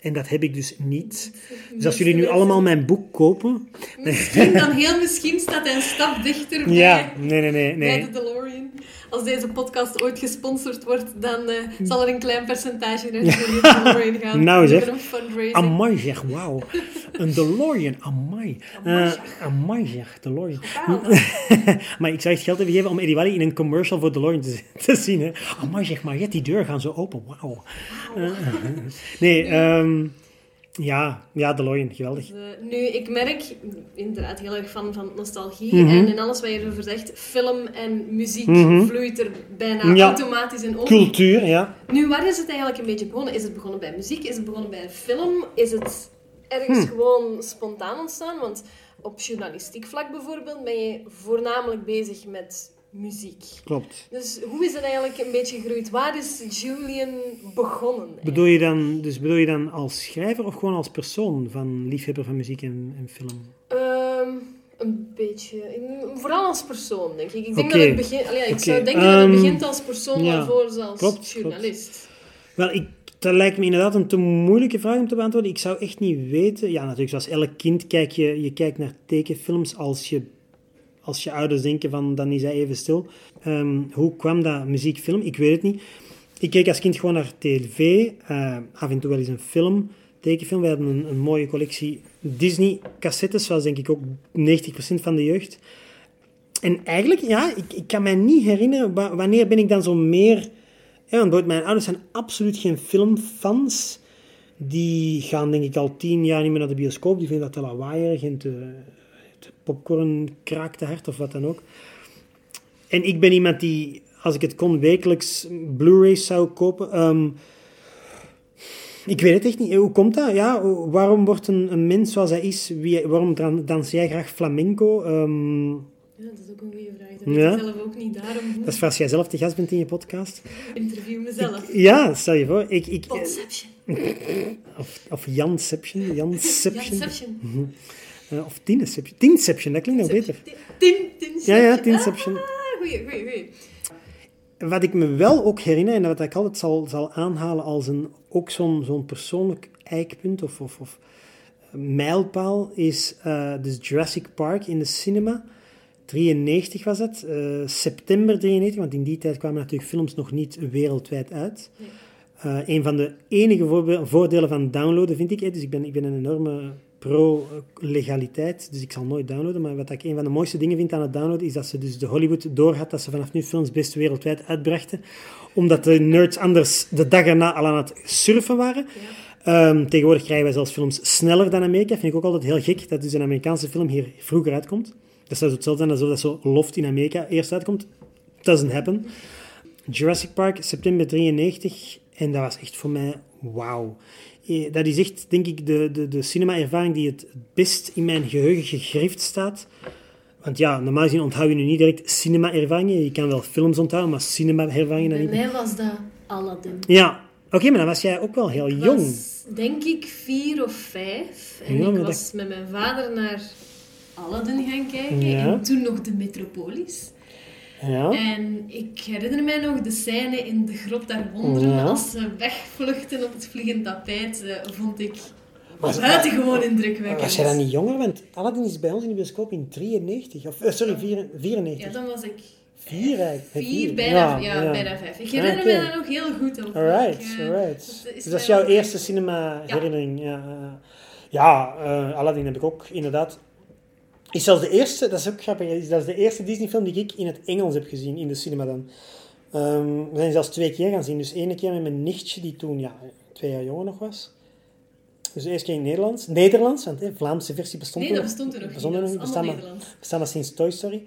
En dat heb ik dus niet. Dus als jullie nu allemaal mijn boek kopen... Misschien dan heel misschien staat hij een stap dichter bij, Ja, nee, nee, nee. bij nee. de DeLorean. Als deze podcast ooit gesponsord wordt, dan eh, zal er een klein percentage naar de DeLorean gaan. Nou, zeg. Amai zeg, wauw. Een DeLorean, amai. Amai zeg, DeLorean. maar ik zou echt geld hebben gegeven om Eddie Wally in een commercial voor DeLorean te, te zien. Hè. Amai zeg, maar die deur gaan zo open, wauw. Eh, nee, ehm, ja, ja, DeLorean, geweldig. Eh, nu, ik merk inderdaad heel erg van, van nostalgie. Mhm. En in alles wat je erover zegt, film en muziek Mhm. vloeit er bijna Ja. automatisch in om. Cultuur, ja. Nu, waar is het eigenlijk een beetje begonnen? Is het begonnen bij muziek? Is het begonnen bij film? Is het ergens Hm. gewoon spontaan ontstaan? Want op journalistiek vlak bijvoorbeeld ben je voornamelijk bezig met muziek. Klopt. Dus hoe is het eigenlijk een beetje gegroeid? Waar is Julian begonnen? Bedoel je, dan, dus bedoel je dan als schrijver of gewoon als persoon van liefhebber van muziek en, en film? Ehm, een beetje. Vooral als persoon, denk ik. Ik denk dat het begint... Allee, ik zou denken dat het ehm, begint als persoon ja. waarvoor als Klopt, journalist. Wel, ik, dat lijkt me inderdaad een te moeilijke vraag om te beantwoorden. Ik zou echt niet weten. Ja, natuurlijk, zoals elk kind kijk je, je kijkt naar tekenfilms als je, als je ouders denken van dan is hij even stil. Ehm, hoe kwam dat muziekfilm? Ik weet het niet. Ik keek als kind gewoon naar tv, eh, af en toe wel eens een film, tekenfilm. We hadden een, een mooie collectie Disney-cassettes, zoals denk ik ook 90% van de jeugd. En eigenlijk, ja, ik, ik kan mij niet herinneren, wa- wanneer ben ik dan zo meer... Want mijn ouders zijn absoluut geen filmfans. Die gaan denk ik al tien jaar niet meer naar de bioscoop. Die vinden dat te lawaaierig en te popcorn kraakt te hard of wat dan ook. En ik ben iemand die, als ik het kon, wekelijks Blu-rays zou kopen. Ehm, ik weet het echt niet. Hoe komt dat? Ja, waarom wordt een, een mens zoals hij is, wie, waarom dan- dans jij graag flamenco? Ehm, Ja, dat is ook een goede vraag. Dat Ja. ik zelf ook niet. Daarom dat is voor als jij zelf te gast bent in je podcast. interview mezelf. Ja, stel je voor. Ik, ik, Conception. of, of Janception. Janception. Janception. Eh, of Tineception. Tinception, dat klinkt nog beter. Tin, Ja, ja, Tinception. Ah, goeie, goeie, goeie. Wat ik me wel ook herinner, en wat ik altijd zal, zal aanhalen als een, ook zo'n zo'n persoonlijk eikpunt of, of, of mijlpaal, is dus Jurassic Park in de cinema. 93 was het, eh, september 93, want in die tijd kwamen natuurlijk films nog niet wereldwijd uit. Nee. Een van de enige voordelen van downloaden vind ik, hè, dus ik ben, ik ben een enorme pro-legaliteit, dus ik zal nooit downloaden. Maar wat ik een van de mooiste dingen vind aan het downloaden, is dat ze dus de Hollywood doorhad dat ze vanaf nu films best wereldwijd uitbrachten. Omdat de nerds anders de dag erna al aan het surfen waren. Ehm, tegenwoordig krijgen wij zelfs films sneller dan Amerika. Vind ik ook altijd heel gek dat dus een Amerikaanse film hier vroeger uitkomt. Dat zou hetzelfde zijn alsof dat zo Loft in Amerika eerst uitkomt. Doesn't happen. Jurassic Park, september 93. En dat was echt voor mij wauw. Eh, Dat is echt, denk ik, de, de, de cinema-ervaring die het best in mijn geheugen gegrift staat. Want ja, normaal gezien onthoud je nu niet direct cinema-ervaringen. Je kan wel films onthouden, maar cinema-ervaringen dan Bij niet. mij was dat Aladdin. Ja, oké, maar dan was jij ook wel heel Ik jong. was, denk ik, vier of vijf. En Ja, ik was met mijn vader naar Aladdin gaan kijken. Ja. En toen nog de Metropolis. Ja. En ik herinner mij nog de scène in de grot daar wonderen. Ja. Als ze wegvluchten op het vliegend tapijt, eh, vond ik Was- buitengewoon indrukwekkend. Was jij dan niet jonger? Want Aladdin is bij ons in de bioscoop in 93. Of, eh, sorry, vier- 94. Ja, dan was ik Vier eigenlijk. vier, Vier. bijna, Ja, ja, ja. bijna vijf. Ik herinner Oké. me dat nog heel goed. Ook. Alright, eh, alright. dat is Dus dat is jouw eerste cinema-herinnering. Ja, ja. ja eh, Aladdin heb ik ook inderdaad. Is zelfs de eerste, dat is ook grappig, is- dat is de eerste Disney-film die ik in het Engels heb gezien in de cinema dan. Ehm, we zijn zelfs twee keer gaan zien. Dus één keer met mijn nichtje, die toen ja, twee jaar jonger nog was. Dus de eerste keer in Nederlands. Nederlands, want de Vlaamse versie bestond Nee, dat nog- bestond er nog bestond niet. er nog Bestaan maar- Nederlands. bestaan maar sinds Toy Story.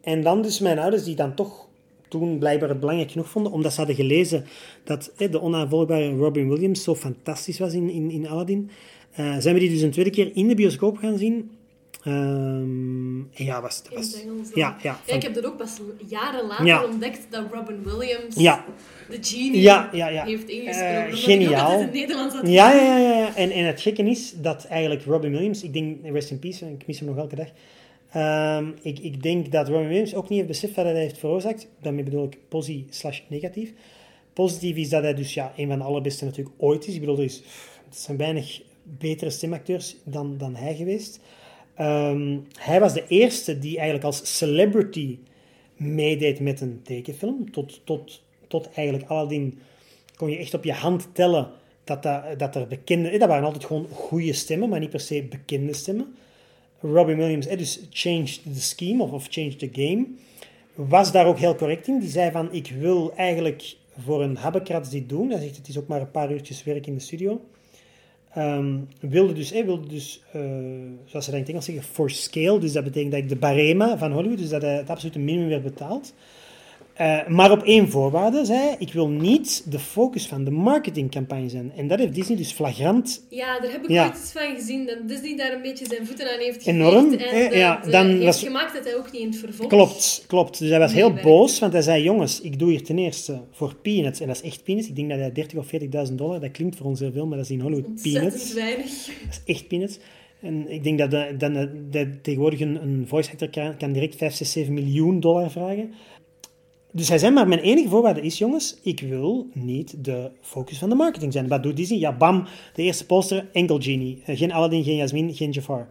En dan dus mijn ouders, die dan toch toen blijkbaar het belangrijk genoeg vonden, omdat ze hadden gelezen dat hè, de onaanvolgbare Robin Williams zo fantastisch was in, in, in Aladdin, eh, zijn we die dus een tweede keer in de bioscoop gaan zien. En ja, was, Engels ja, ja, Ja, ik heb dat ook pas jaren later Ja. ontdekt, dat Robin Williams ja, de genie Ja, ja, ja. heeft Eh, ingesproken. geniaal. in Nederlands had Ja, ja, ja. ja. En, en het gekke is dat eigenlijk Robin Williams, ik denk, rest in peace, ik mis hem nog elke dag. Ehm, ik, ik denk dat Robin Williams ook niet heeft beseft wat hij heeft veroorzaakt. Daarmee bedoel ik posi slash negatief. Positief is dat hij dus ja, een van de allerbeste natuurlijk ooit is. Ik bedoel, er, is, er zijn weinig betere stemacteurs dan, dan hij geweest. Ehm, hij was de eerste die eigenlijk als celebrity meedeed met een tekenfilm. Tot, tot, tot eigenlijk Aladdin kon je echt op je hand tellen dat, dat, dat er bekende... Dat waren altijd gewoon goede stemmen, maar niet per se bekende stemmen. Robin Williams, eh, dus changed the scheme of, of changed the game, was daar ook heel correct in. Die zei van, ik wil eigenlijk voor een habbekrats dit doen. Hij zegt, het is ook maar een paar uurtjes werk in de studio. Ehm, wilde dus, eh, wilde dus eh, zoals ze dat in het Engels zeggen, for scale. Dus dat betekent dat ik de barema van Hollywood, dus dat hij het absolute minimum werd betaald. Eh, maar op één voorwaarde, zei hij, ik wil niet de focus van de marketingcampagne zijn. En dat heeft Disney dus flagrant Ja, daar heb ik Ja. ooit iets van gezien, dat Disney daar een beetje zijn voeten aan heeft Enorm, geveegd En eh, dat, ja, eh, dan heeft was- gemaakt dat hij ook niet in het vervolg... Klopt, klopt. Dus hij was heel boos, want hij zei, jongens, ik doe hier ten eerste voor peanuts, en dat is echt peanuts, ik denk dat hij 30 of 40.000 dollar, dat klinkt voor ons heel veel, maar dat is in Hollywood Ontzettend peanuts. weinig. Dat is echt peanuts. En ik denk dat, de, dat, dat tegenwoordig een, een voice actor kan, kan direct 5, 6, 7 miljoen dollar vragen. Dus hij zei, maar mijn enige voorwaarde is, jongens, ik wil niet de focus van de marketing zijn. Wat doet Disney? Ja, bam, de eerste poster, enkel Genie. Eh, geen Aladdin, geen Jasmine, geen Jafar.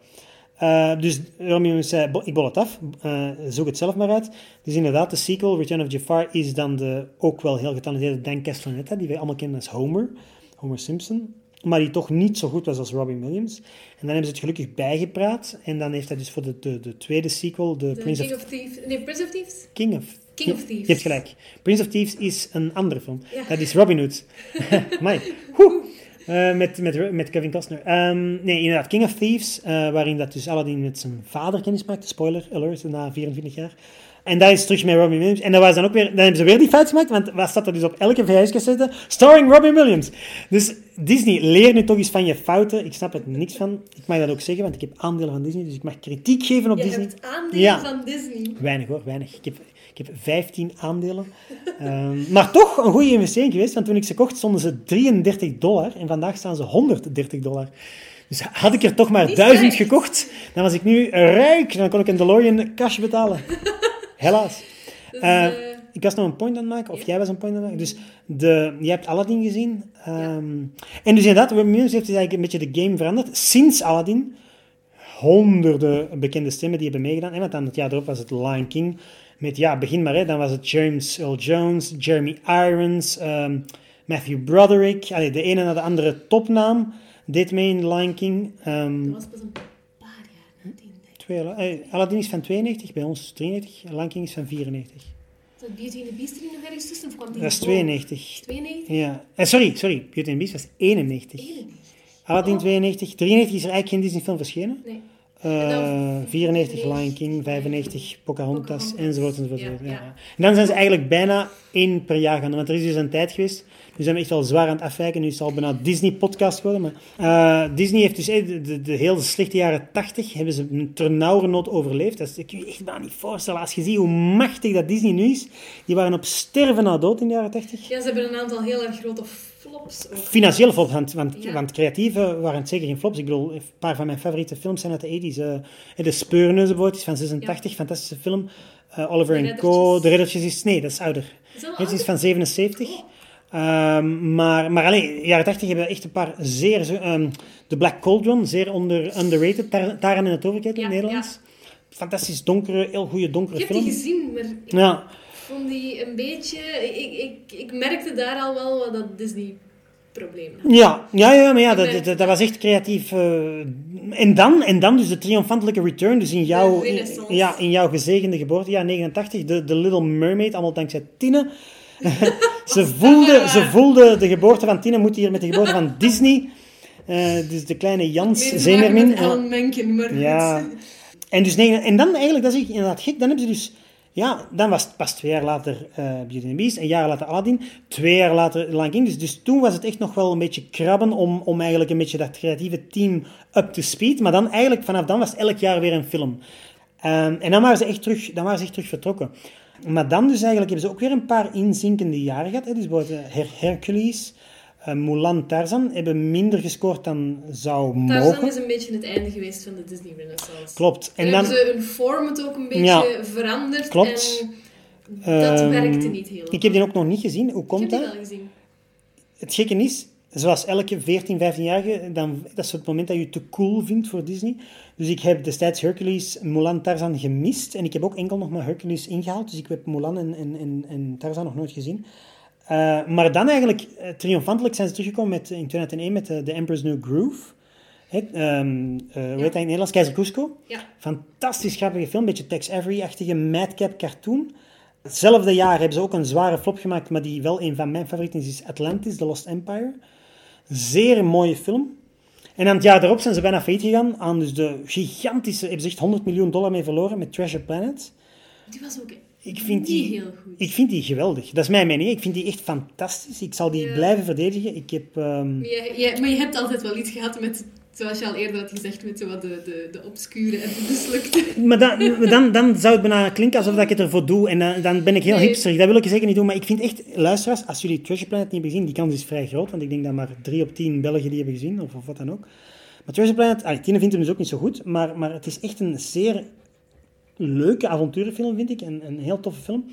Eh, dus Romeo zei, "Bo- ik bol het af, eh, zoek het zelf maar uit. Dus inderdaad, de sequel, Return of Jafar, is dan de ook wel heel getalenteerde Dan Castellaneta, die wij allemaal kennen als Homer, Homer Simpson. Maar die toch niet zo goed was als Robin Williams. En dan hebben ze het gelukkig bijgepraat. En dan heeft hij dus voor de, de, de tweede sequel, de, De Prince King of of Thieves... Nee, Prince of Thieves? King of... King of Thieves. Je hebt gelijk. Prince of Thieves is een andere film. Ja. Dat is Robin Hood. Amai. Woe. Eh, met, met, met Kevin Costner. Ehm, nee, inderdaad. King of Thieves, eh, waarin dat dus Aladdin met zijn vader kennis maakte. Spoiler alert, na 24 jaar. En dat is terug met Robin Williams. En dat was dan ook weer, dan hebben ze weer die fout gemaakt, want wat staat er dus op elke VHS-cassette? Starring Robin Williams. Dus Disney, leer nu toch eens van je fouten. Ik snap er niks van. Ik mag dat ook zeggen, want ik heb aandelen van Disney, dus ik mag kritiek geven op Je Disney. hebt aandelen Ja. van Disney. Weinig hoor, weinig. Ik heb, ik heb 15 aandelen. Ehm, maar toch een goede investering geweest, want toen ik ze kocht stonden ze 33 dollar en vandaag staan ze 130 dollar. Dus had ik er toch maar Niet 1000 slecht. gekocht, dan was ik nu rijk. Dan kon ik een DeLorean cash betalen. Helaas. Dus, Eh, eh, ik was nog een point aan het maken, of Ja. jij was een point aan het maken. Dus de, je hebt Aladdin gezien. Ehm, En dus inderdaad, Robin Williams heeft eigenlijk een beetje de game veranderd. Sinds Aladdin, honderden bekende stemmen die hebben meegedaan. En want dan het jaar erop was het Lion King. Met, ja, begin maar, hè, dan was het James Earl Jones, Jeremy Irons, ehm, Matthew Broderick. Allee, de ene na de andere topnaam. deed mee in Lion King. Ehm, Dat was pas een eh, Aladdin is van 92, bij ons 93. Lion King is van 94. Zat Beauty and the Beast er nog ergens tussen? Of kwam die Dat is ervoor? 92. 92? Ja. Eh, sorry, sorry. Beauty and the Beast was 91. 91. Aladdin Oh. 92. 93 is er eigenlijk geen Disney film verschenen. Nee. Eh, dan 94 Lion King, 95 Pocahontas, enzovoort enzovoort. Ja, Ja. En dan zijn ze eigenlijk bijna één per jaar gaan doen, want er is dus een tijd geweest. Nu zijn we echt wel zwaar aan het afwijken, nu zal het bijna Disney-podcast worden. Maar, eh, Disney heeft dus eh, de, de, de hele slechte jaren 80 hebben ze een ternauwernood overleefd. Dat is, ik kan je echt bijna niet voorstellen. Als je ziet hoe machtig dat Disney nu is, die waren op sterven na dood in de jaren 80. Ja, ze hebben een aantal heel erg grote flops. Financieel flops, want, want, Ja. want creatieve waren het zeker geen flops. Ik bedoel, een paar van mijn favoriete films zijn uit de 80s. eh, de Speurneuzen bijvoorbeeld is van 86, fantastische film. Eh, Oliver De Co. De Riddertjes is... Nee, dat is ouder. Is dat Het is van 77. Ehm, maar, maar alleen, jaren 80 hebben echt een paar zeer... ehm, de Black Cauldron, zeer onder, underrated. Tar- Taran in het overkijken in Ja, het Nederlands. Fantastisch donkere, heel goede donkere Ik heb film. die gezien, maar Ja, vond die een beetje... Ik, ik, ik merkte daar al wel wat dat Disney-probleem had. Ja, ja, ja, maar ja, dat, dat, dat was echt creatief. eh, en, dan, en dan dus de triomfantelijke return, dus in jouw, in, ja, in jouw gezegende geboorte, ja, 89, de, de Little Mermaid, allemaal dankzij Tine. ze, voelde, ze voelde de geboorte van Tine, moet hier met de geboorte van Disney. Eh, dus de kleine Jans Zemermin. met ja. En, dus, en dan eigenlijk, dat is inderdaad gek, dan hebben ze dus... Ja, dan was het pas twee jaar later eh Beauty and Beast, een jaar later Aladdin, twee jaar later Lion. Dus, dus toen was het echt nog wel een beetje krabben om, om eigenlijk een beetje dat creatieve team up to speed. Maar dan eigenlijk, vanaf dan was elk jaar weer een film. Ehm, en dan waren, ze echt terug, dan waren ze echt terug vertrokken. Maar dan dus eigenlijk hebben ze ook weer een paar inzinkende jaren gehad. Hè. Dus bijvoorbeeld eh, Her- Hercules, eh, Mulan, Tarzan hebben minder gescoord dan zou mogen. Tarzan is een beetje het einde geweest van de Disney Renaissance. Klopt. En En dan, hebben ze hun format ook een beetje Ja. veranderd. Klopt. En dat Ehm, werkte niet heel Ik heb die ook nog niet gezien. Hoe Ik komt heb die dat? wel gezien. Het gekke is, zoals elke 14, 15-jarige, dan, dat is het moment dat je te cool vindt voor Disney. Dus ik heb destijds Hercules, Mulan, Tarzan gemist. En ik heb ook enkel nog maar Hercules ingehaald. Dus ik heb Mulan en, en, en, en Tarzan nog nooit gezien. Eh, maar dan eigenlijk, eh, triomfantelijk zijn ze teruggekomen met, in 2001 met eh, The Emperor's New Groove. Hè, ehm, eh, hoe heet dat in het Nederlands? Keizer Cusco. Ja. Fantastisch grappige film, beetje Tex Avery-achtige madcap cartoon. Hetzelfde jaar hebben ze ook een zware flop gemaakt, maar die wel een van mijn favorieten is, is Atlantis, The Lost Empire. Zeer mooie film. En aan het jaar daarop zijn ze bijna failliet gegaan aan dus de gigantische, hebben ze echt 100 miljoen dollar mee verloren met Treasure Planet. Die was ook Ik vind die, heel goed. ik vind die geweldig. Dat is mijn mening. Ik vind die echt fantastisch. Ik zal die Ja. blijven verdedigen. Ik heb... ehm, Maar je, je- maar je hebt altijd wel iets gehad met, zoals je al eerder had gezegd, met zo wat de, de, de obscure en de mislukte. Maar dan, dan, dan zou het bijna klinken alsof dat ik het ervoor doe. En dan, dan ben ik heel Nee. hipster. Dat wil ik zeker niet doen. Maar ik vind echt, luisteraars, als jullie Treasure Planet niet hebben gezien, die kans is vrij groot. Want ik denk dat maar drie op tien Belgen die hebben gezien, of, of wat dan ook. Maar Treasure Planet, ah, Tine vindt hem dus ook niet zo goed. Maar, maar het is echt een zeer leuke avonturenfilm, vind ik. Een, een heel toffe film.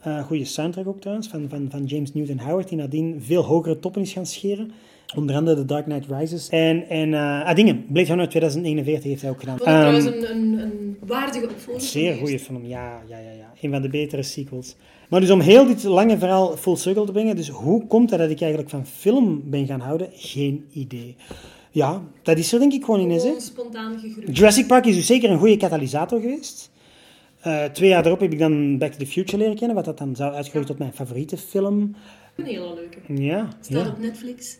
Eh goede soundtrack ook trouwens, van, van, van James Newton Howard, die nadien veel hogere toppen is gaan scheren. Onder andere The Dark Knight Rises. En, en eh ah, dingen, Blade Runner 2049 heeft hij ook gedaan. Vond ik Ehm, trouwens een, een, een waardige opvolger. Zeer de goede film, ja, ja, ja, ja. Een van de betere sequels. Maar dus om heel dit lange verhaal full circle te brengen, dus hoe komt het dat ik eigenlijk van film ben gaan houden? Geen idee. Ja, dat is er denk ik gewoon. Hè. Gewoon spontaan gegroeid. Jurassic Park is dus zeker een goede katalysator geweest. Eh, twee jaar daarop heb ik dan Back to the Future leren kennen, wat dat dan zou uitgroeien tot mijn favoriete film. Een hele leuke. Ja, Staat ja. op Netflix.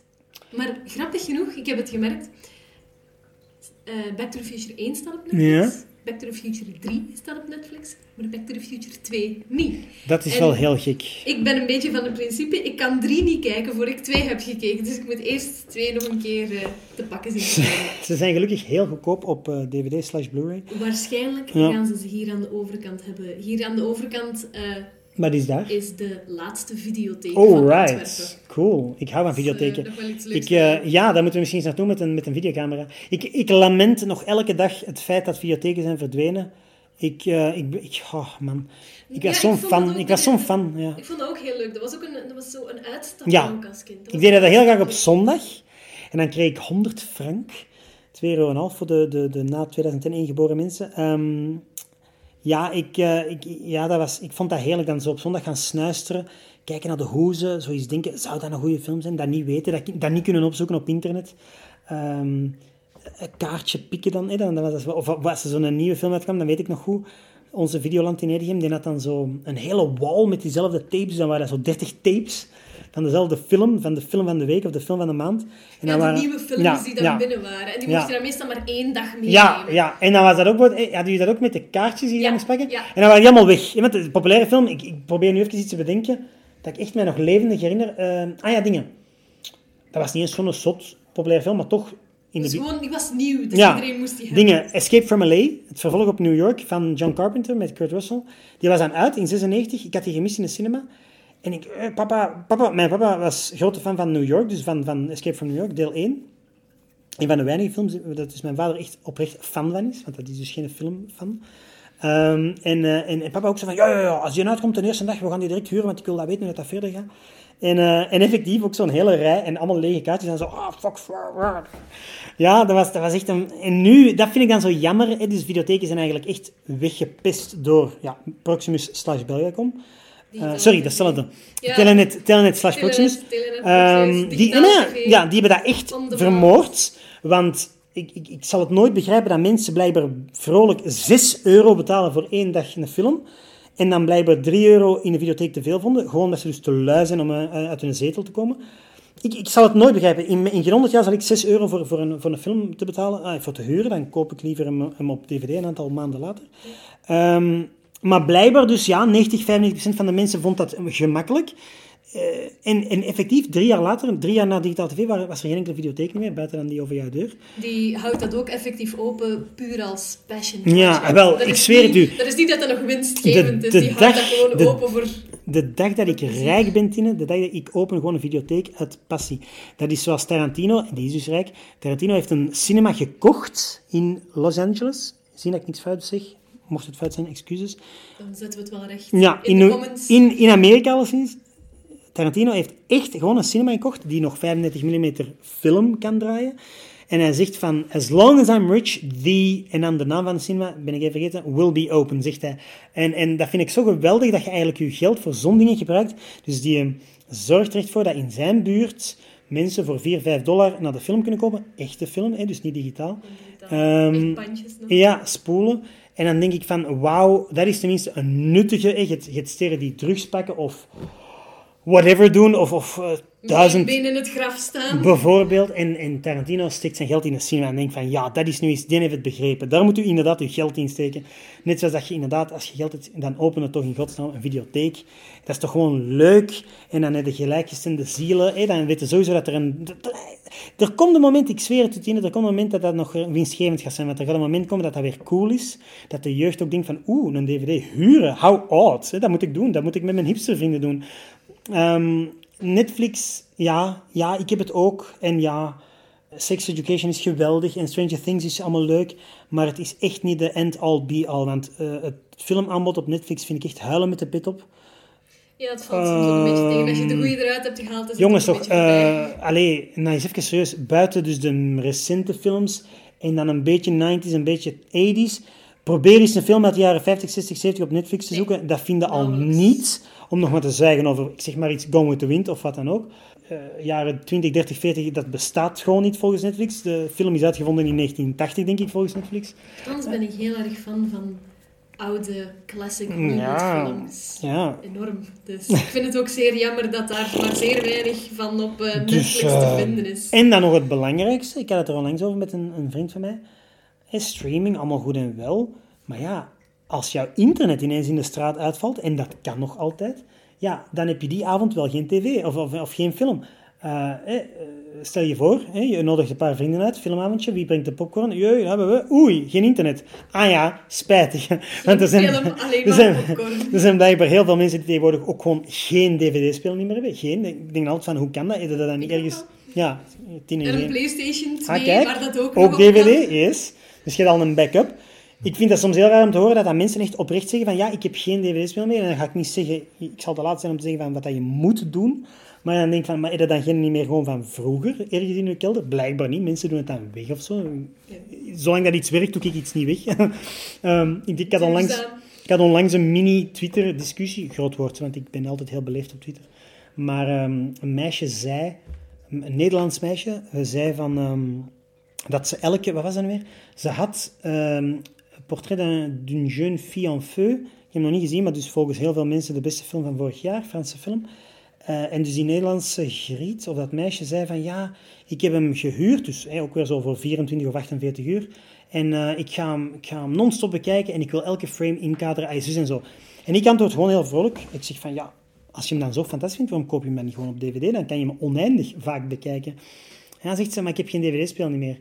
Maar grappig genoeg, ik heb het gemerkt. eh, Back to the Future 1 staat op Netflix. Back to the Future 3 staat op Netflix. Maar Back to the Future 2 niet. dat is En- wel heel gek. Ik ben een beetje van het principe, ik kan 3 niet kijken voor ik 2 heb gekeken. Dus ik moet eerst 2 nog een keer eh, te pakken zien. Ze zijn gelukkig heel goedkoop op eh, DVD slash Blu-ray. Waarschijnlijk Ja. gaan ze ze hier aan de overkant hebben. Hier aan de overkant eh, Maar die is daar. is de laatste videotheek van Alright, Antwerpen. cool. Ik hou van Dus, eh, videotheken. nog wel iets Ik, eh, ja, daar moeten we misschien eens naartoe met een, met een videocamera. Ik, ik lament nog elke dag het feit dat videotheken zijn verdwenen. Ik, eh, ik, ik oh man, ik Ja, was zo'n dat fan. ook Ik was zo'n fan, ja. Ik vond dat ook heel leuk. Dat was ook een, dat was zo een uitstapje Ja. als kind. Dat Ik deed dat heel graag op zondag. En dan kreeg ik 100 frank. 2,5 euro voor de, de, de na 2001 geboren mensen. Ehm, ja, ik, eh, ik, ja dat was, ik vond dat heerlijk. Dan zo op zondag gaan snuisteren. Kijken naar de hoezen. Zoiets denken, zou dat een goede film zijn? Dat niet weten. Dat, dat niet kunnen opzoeken op internet. ehm, een kaartje pikken dan. Hè, dan, was dat, of als er zo'n nieuwe film uitkwam, dan weet ik nog goed. Onze Videoland in Edegem, die had dan zo een hele wall met diezelfde tapes. Dan waren dat zo 30 tapes van dezelfde film, van de film van de week of de film van de maand. En Ja, dan de waren- nieuwe films ja, die dan ja. binnen waren. En die je dan meestal maar één dag meenemen. Ja, ja, en dan was dat ook, eh, hadden jullie dat ook met de kaartjes die je moest pakken? ja. En dan waren die allemaal weg. Met de populaire film, ik, ik probeer nu even iets te bedenken, dat ik echt mij nog levendig herinner. Eh, ah ja, dingen. Dat was niet eens zo'n zot populaire film, maar toch in de... Dus gewoon, die was nieuw, dus Ja, iedereen moest die hebben. Dingen. Escape from L.A., het vervolg op New York van John Carpenter met Kurt Russell. Die was dan uit in 96. Ik had die gemist in de cinema. En ik, eh, papa, papa, mijn papa was grote fan van New York, dus van, van Escape from New York, deel 1. Een van de weinige films dat dus mijn vader echt oprecht fan van is, want dat is dus geen filmfan. Ehm en, eh, en, papa ook zo van, ja, ja, ja, als die uitkomt de eerste dag, we gaan die direct huren, want ik wil dat weten hoe dat verder gaat. En, eh, en effectief ook zo'n hele rij en allemaal lege kaartjes en zo, ah, fuck, fuck. Ja, dat was, dat was echt een... En nu, dat vind ik dan zo jammer, hè, dus videotheken zijn eigenlijk echt weggepest door ja, Proximus slash Belgacom. Eh, sorry, dat is hetzelfde. Ja. Telenet, Telenet slash Proximus. Proximus, die, nee, ja, die hebben dat echt vermoord. Want ik, ik, ik zal het nooit begrijpen dat mensen blijkbaar vrolijk 6 euro betalen voor één dag een film. En dan blijkbaar 3 euro in de videotheek te veel vonden. Gewoon dat ze dus te lui zijn om eh, uit hun zetel te komen. Ik, ik zal het nooit begrijpen. In, in geen 100 jaar zal ik 6 euro voor, voor, een, voor een film te betalen, ah, voor te huren. Dan koop ik liever hem, hem op DVD een aantal maanden later. Ehm, maar blijkbaar dus, ja, 90, 95% van de mensen vond dat gemakkelijk. Eh, en, en effectief, drie jaar later, drie jaar na digitaal tv, wa- was er geen enkele videotheek meer, buiten dan die over jouw deur. Die houdt dat ook effectief open, puur als passion. Ja, wel, Dat ik zweer het u. Dat is niet dat dat nog winstgevend De- is, de die houdt dat gewoon de- open voor... De dag dat ik rijk ben, Tine, de dag dat ik open gewoon een videotheek uit passie. Dat is zoals Tarantino, en die is dus rijk. Tarantino heeft een cinema gekocht in Los Angeles. Zie dat ik niks fout zeg. Mocht het fout zijn, excuses. Dan zetten we het wel recht. Ja, in, in, de comments. in, in Amerika alleszins. Tarantino heeft echt gewoon een cinema gekocht die nog 35 mm film kan draaien. En hij zegt van, as long as I'm rich, the... En dan de naam van de cinema, ben ik even vergeten, will be open, zegt hij. En, en dat vind ik zo geweldig, dat je eigenlijk je geld voor zo'n dingen gebruikt. Dus die eh, zorgt er echt voor dat in zijn buurt mensen voor 4, 5 dollar naar de film kunnen kopen. Echte film, hè, dus niet digitaal. Ehm, Echt bandjes nog. Ja, spoelen. En dan denk ik van, wauw, dat is tenminste een nuttige... Je je die drugs pakken of whatever doen, of, of eh, duizend Been in het graf staan. bijvoorbeeld. En, en Tarantino steekt zijn geld in de cinema en denkt van, ja, dat is nu eens, die heeft het begrepen. Daar moet u inderdaad uw geld in steken. Net zoals dat je inderdaad, als je geld hebt, dan open het toch in godsnaam een videotheek. Dat is toch gewoon leuk. En dan heb je gelijkgestemde zielen. Dan weten sowieso dat er een... Er komt een moment, ik zweer het u, er komt een moment dat dat nog winstgevend gaat zijn. Want er gaat een moment komen dat dat weer cool is. Dat de jeugd ook denkt van, oeh, een dvd huren, how odd. Dat moet ik doen, dat moet ik met mijn hipstervrienden doen. Ehm, Netflix, ja, ja, ik heb het ook. En ja, Sex Education is geweldig en Stranger Things is allemaal leuk. Maar het is echt niet de end-all be-all. Want eh, het filmaanbod op Netflix vind ik echt huilen met de pit op. Ja, het valt soms ook een beetje tegen. Als je de goede eruit hebt gehaald, is Jongens, toch, eh allee, nou eens even serieus. Buiten dus de recente films en dan een beetje 90s, een beetje 80s. Probeer eens een film uit de jaren 50, 60, 70 op Netflix te Nee, zoeken. Dat vinden al nauwelijks. Om nog maar te zeggen over, ik zeg maar iets, Gone with the Wind of wat dan ook. Eh, jaren 20, 30, 40, dat bestaat gewoon niet volgens Netflix. De film is uitgevonden in 1980, denk ik, volgens Netflix. Trouwens ben ik heel erg fan van oude classic Ja, Hollywood-films. ja. Enorm. Dus ik vind het ook zeer jammer dat daar maar zeer weinig van op eh, Dus, Netflix te eh, vinden is. En dan nog het belangrijkste, ik had het er onlangs over met een, een vriend van mij. Hè, streaming, allemaal goed en wel. Maar ja, als jouw internet ineens in de straat uitvalt, en dat kan nog altijd, ja, dan heb je die avond wel geen tv of, of, of geen film. Eh, eh, stel je voor, je nodigt een paar vrienden uit, filmavondje, wie brengt de popcorn? Jee, hebben we. Oei, geen internet. Ah ja, spijtig. Want er zijn, er zijn, er zijn blijkbaar heel veel mensen die tegenwoordig ook gewoon geen dvd-speel niet meer hebben. Geen. Ik denk altijd van, hoe kan dat? Is dat dan niet ergens... Ja, tien en En een PlayStation 2, Ah, kijk, waar dat ook, ook nog op kan. DVD, yes. Dus je hebt al een backup. Ik vind dat soms heel raar om te horen dat, dat mensen echt oprecht zeggen van ja, ik heb geen dvd-speel meer. En dan ga ik niet zeggen, ik zal te laat zijn om te zeggen van wat dat je moet doen. Maar dan denk ik van, maar is dat dan geen niet meer gewoon van vroeger, ergens in je kelder? Blijkbaar niet, mensen doen het dan weg of zo. Zolang dat iets werkt, doe ik iets niet weg. Ehm, ik, ik, had onlangs, ik had onlangs een mini-Twitter-discussie, groot woord, want ik ben altijd heel beleefd op Twitter. Maar ehm, een meisje zei, een Nederlands meisje, eh, zei van... ehm, dat ze elke, wat was dat nu weer? Ze had Portrait d'un- d'une jeune fille en feu. Ik heb hem nog niet gezien, maar dus volgens heel veel mensen de beste film van vorig jaar, Franse film. Eh, en dus die Nederlandse griet, of dat meisje, zei van ja, ik heb hem gehuurd, dus hè, ook weer zo voor 24 of 48 uur. En eh, ik ga hem, ik ga hem non-stop bekijken en ik wil elke frame inkaderen, zus en zo. En ik antwoord gewoon heel vrolijk. Ik zeg van ja, als je hem dan zo fantastisch vindt, waarom koop je hem dan niet gewoon op DVD? Dan kan je hem oneindig vaak bekijken. En zegt ze, maar ik heb geen dvd-speel niet meer.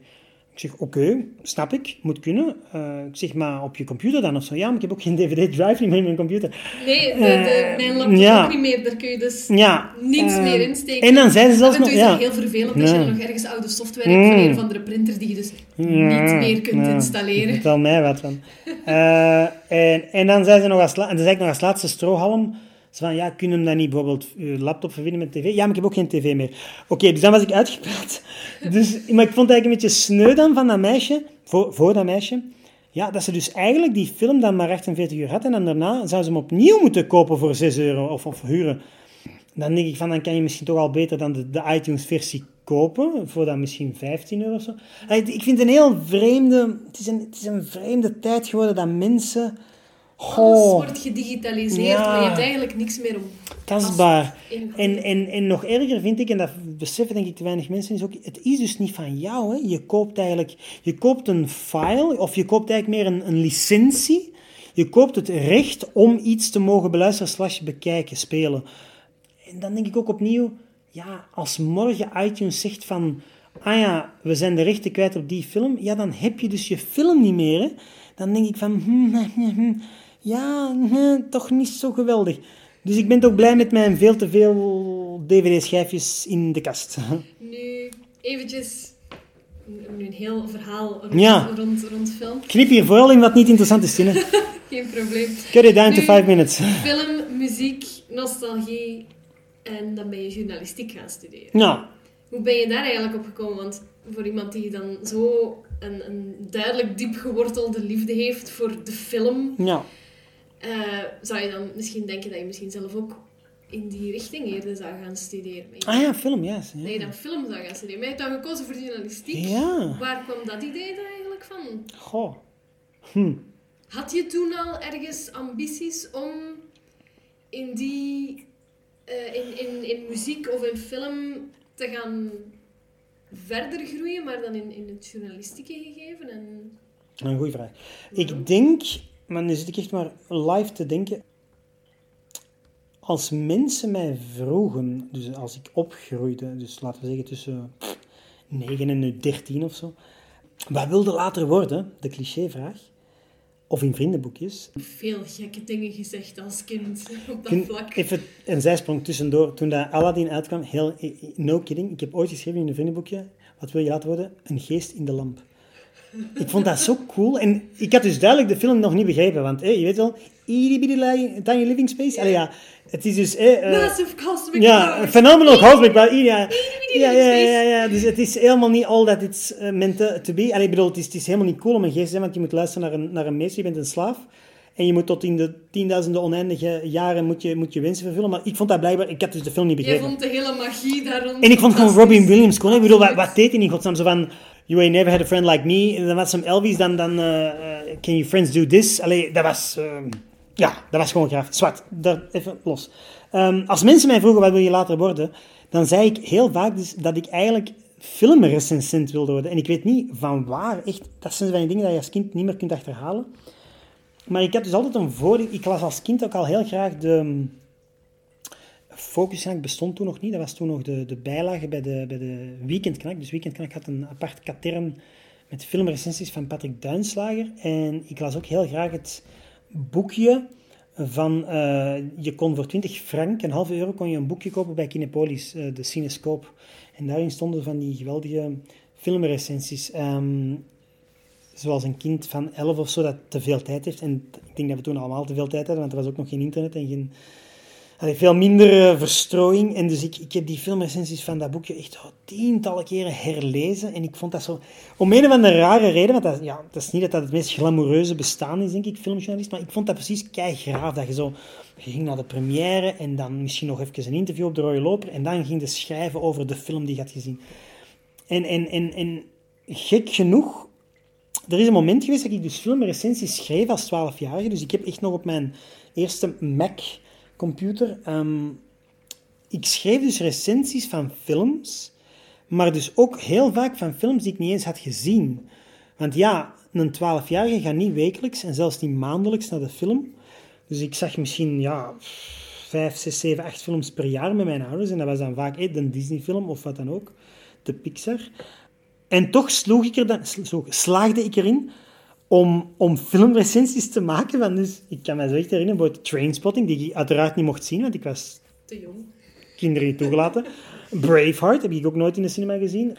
Ik zeg, oké, snap ik, moet kunnen. Eh, ik zeg, maar op je computer dan of zo? Ja, maar ik heb ook geen dvd-drive meer in mijn computer. Nee, de, de, Eh, mijn laptop ja. ook niet meer. Daar kun je dus Ja. niets eh, meer insteken. En dan zei ze zelfs nog, is ja. dat heel vervelend als je nog ergens oude software hebt van Mm. een of andere printer die je dus niet meer kunt installeren. Vertel mij wat van. En, en dan zei ze nog als, en dan zei ik nog als laatste strohalm. Ze van, ja, kunnen hem dan niet bijvoorbeeld je laptop verbinden met tv? Ja, maar ik heb ook geen tv meer. Oké, dus dan was ik uitgepraat. Dus, maar ik vond het eigenlijk een beetje sneu dan van dat meisje, voor, voor dat meisje. Ja, dat ze dus eigenlijk die film dan maar 48 uur had en dan daarna zou ze hem opnieuw moeten kopen voor 6 euro of, of huren. Dan denk ik van, dan kan je misschien toch al beter dan de, de iTunes-versie kopen, voor dan misschien 15 euro of zo. Ik vind het een heel vreemde, het is een, het is een vreemde tijd geworden dat mensen... Alles wordt gedigitaliseerd, Ja. maar je hebt eigenlijk niks meer om tastbaar. En, en, en nog erger vind ik, en dat beseffen denk ik te weinig mensen, is ook, het is dus niet van jou. Hè. Je koopt eigenlijk, je koopt een file, of je koopt eigenlijk meer een, een licentie. Je koopt het recht om iets te mogen beluisteren slash bekijken, spelen. En dan denk ik ook opnieuw, ja, als morgen iTunes zegt van, ah ja, we zijn de rechten kwijt op die film, ja, dan heb je dus je film niet meer. Hè. Dan denk ik van, hmm, hmm, hmm, ja, toch niet zo geweldig. Dus ik ben toch blij met mijn veel te veel dvd-schijfjes in de kast. Nu, eventjes, een heel verhaal rond, Ja. rond, rond film. Knip hier vooral in wat niet interessant is, Tine. Geen probleem. Cut it down to five minutes. Film, muziek, nostalgie en dan ben je journalistiek gaan studeren. Nou, Hoe ben je daar eigenlijk op gekomen? Want voor iemand die dan zo een, een duidelijk diep gewortelde liefde heeft voor de film, nou. Eh, zou je dan misschien denken dat je misschien zelf ook in die richting eerder zou gaan studeren. Ah ja, film, ja. Je dan film zou gaan studeren. Maar je hebt dan gekozen voor journalistiek. Ja. Waar kwam dat idee dan eigenlijk van? Goh. Hm. Had je toen al ergens ambities om in die... eh, in, in, in muziek of in film te gaan verder groeien, maar dan in, in het journalistieke gegeven? En... Een goede vraag. Ik denk, maar nu zit ik echt maar live te denken. Als mensen mij vroegen, dus als ik opgroeide, dus laten we zeggen tussen 9 en nu 13 of zo, wat wilde later worden? De clichévraag. Of in vriendenboekjes. Veel gekke dingen gezegd als kind op dat vlak. Even een zijsprong tussendoor. Toen dat Aladdin uitkwam, heel, no kidding, ik heb ooit geschreven in een vriendenboekje, wat wil je laten worden? Een geest in de lamp. Ik vond dat zo cool. En ik had dus duidelijk de film nog niet begrepen, want hé, je weet wel, itty bitty tiny living space. Allee, ja, het is dus... eh, eh, Massive cosmic ja, phenomenal cosmic power. Ja, ja, ja, living ja, Dus het is helemaal niet all that it's uh, meant to, be. Allee, ik bedoel, het is, het is helemaal niet cool om een geest te zijn, want je moet luisteren naar een, naar een meester, je bent een slaaf. En je moet tot in de tienduizenden oneindige jaren moet je, moet je wensen vervullen. Maar ik vond dat blijkbaar... Ik had dus de film niet begrepen. vond de hele magie daar rond En ik vond gewoon. Robin Williams cool. Ik bedoel, wat, wat deed hij in godsnaam? Zo van... You ain't never had a friend like me. En dan was hem Elvis, dan... dan eh, can your friends do this? Allee, dat was... eh, ja, dat was gewoon graaf. Zwart, daar even los. Ehm, als mensen mij vroegen, wat wil je later worden? Dan zei ik heel vaak dus dat ik eigenlijk filmrecensent wilde worden. En ik weet niet van waar. Echt, dat zijn van dingen dat je als kind niet meer kunt achterhalen. Maar ik had dus altijd een voordeel. Ik las als kind ook al heel graag de... Focus bestond toen nog niet. Dat was toen nog de, de bijlage bij de, bij de Weekendknak. Dus Weekendknak had een apart katern met filmrecensies van Patrick Duinslager. En ik las ook heel graag het boekje van... eh, je kon voor 20 frank, een halve euro, kon je een boekje kopen bij Kinepolis, eh, de Cinescoop. En daarin stonden van die geweldige filmrecensies. Ehm, zoals een kind van 11 of zo dat te veel tijd heeft. En ik denk dat we toen allemaal te veel tijd hadden, want er was ook nog geen internet en geen... Allee, veel minder eh, verstrooiing. En dus ik, ik heb die filmrecensies van dat boekje echt al tientallen keren herlezen. En ik vond dat zo... Om een of andere rare reden, want ja, dat is niet dat dat het meest glamoureuze bestaan is, denk ik, filmjournalist. Maar ik vond dat precies keigraaf. Dat je zo... Ging naar de première en dan misschien nog even een interview op de rode loper. En dan ging je schrijven over de film die je had gezien. En, en, en, en gek genoeg, er is een moment geweest dat ik dus filmrecensies schreef als 12-jarige. Dus ik heb echt nog op mijn eerste Mac-computer. ehm, ik schreef dus recensies van films, maar dus ook heel vaak van films die ik niet eens had gezien. Want ja, een 12-jarige gaat niet wekelijks en zelfs niet maandelijks naar de film. Dus ik zag misschien ja, 5, 6, 7, 8 films per jaar met mijn ouders. En dat was dan vaak eh, een Disney-film of wat dan ook, de Pixar. En toch ik er dan, slaagde ik erin om, om filmrecensies te maken. Van dus, ik kan me zo echt herinneren, bijvoorbeeld Trainspotting, die ik uiteraard niet mocht zien, want ik was Te jong. kinderen niet toegelaten. Braveheart heb ik ook nooit in de cinema gezien.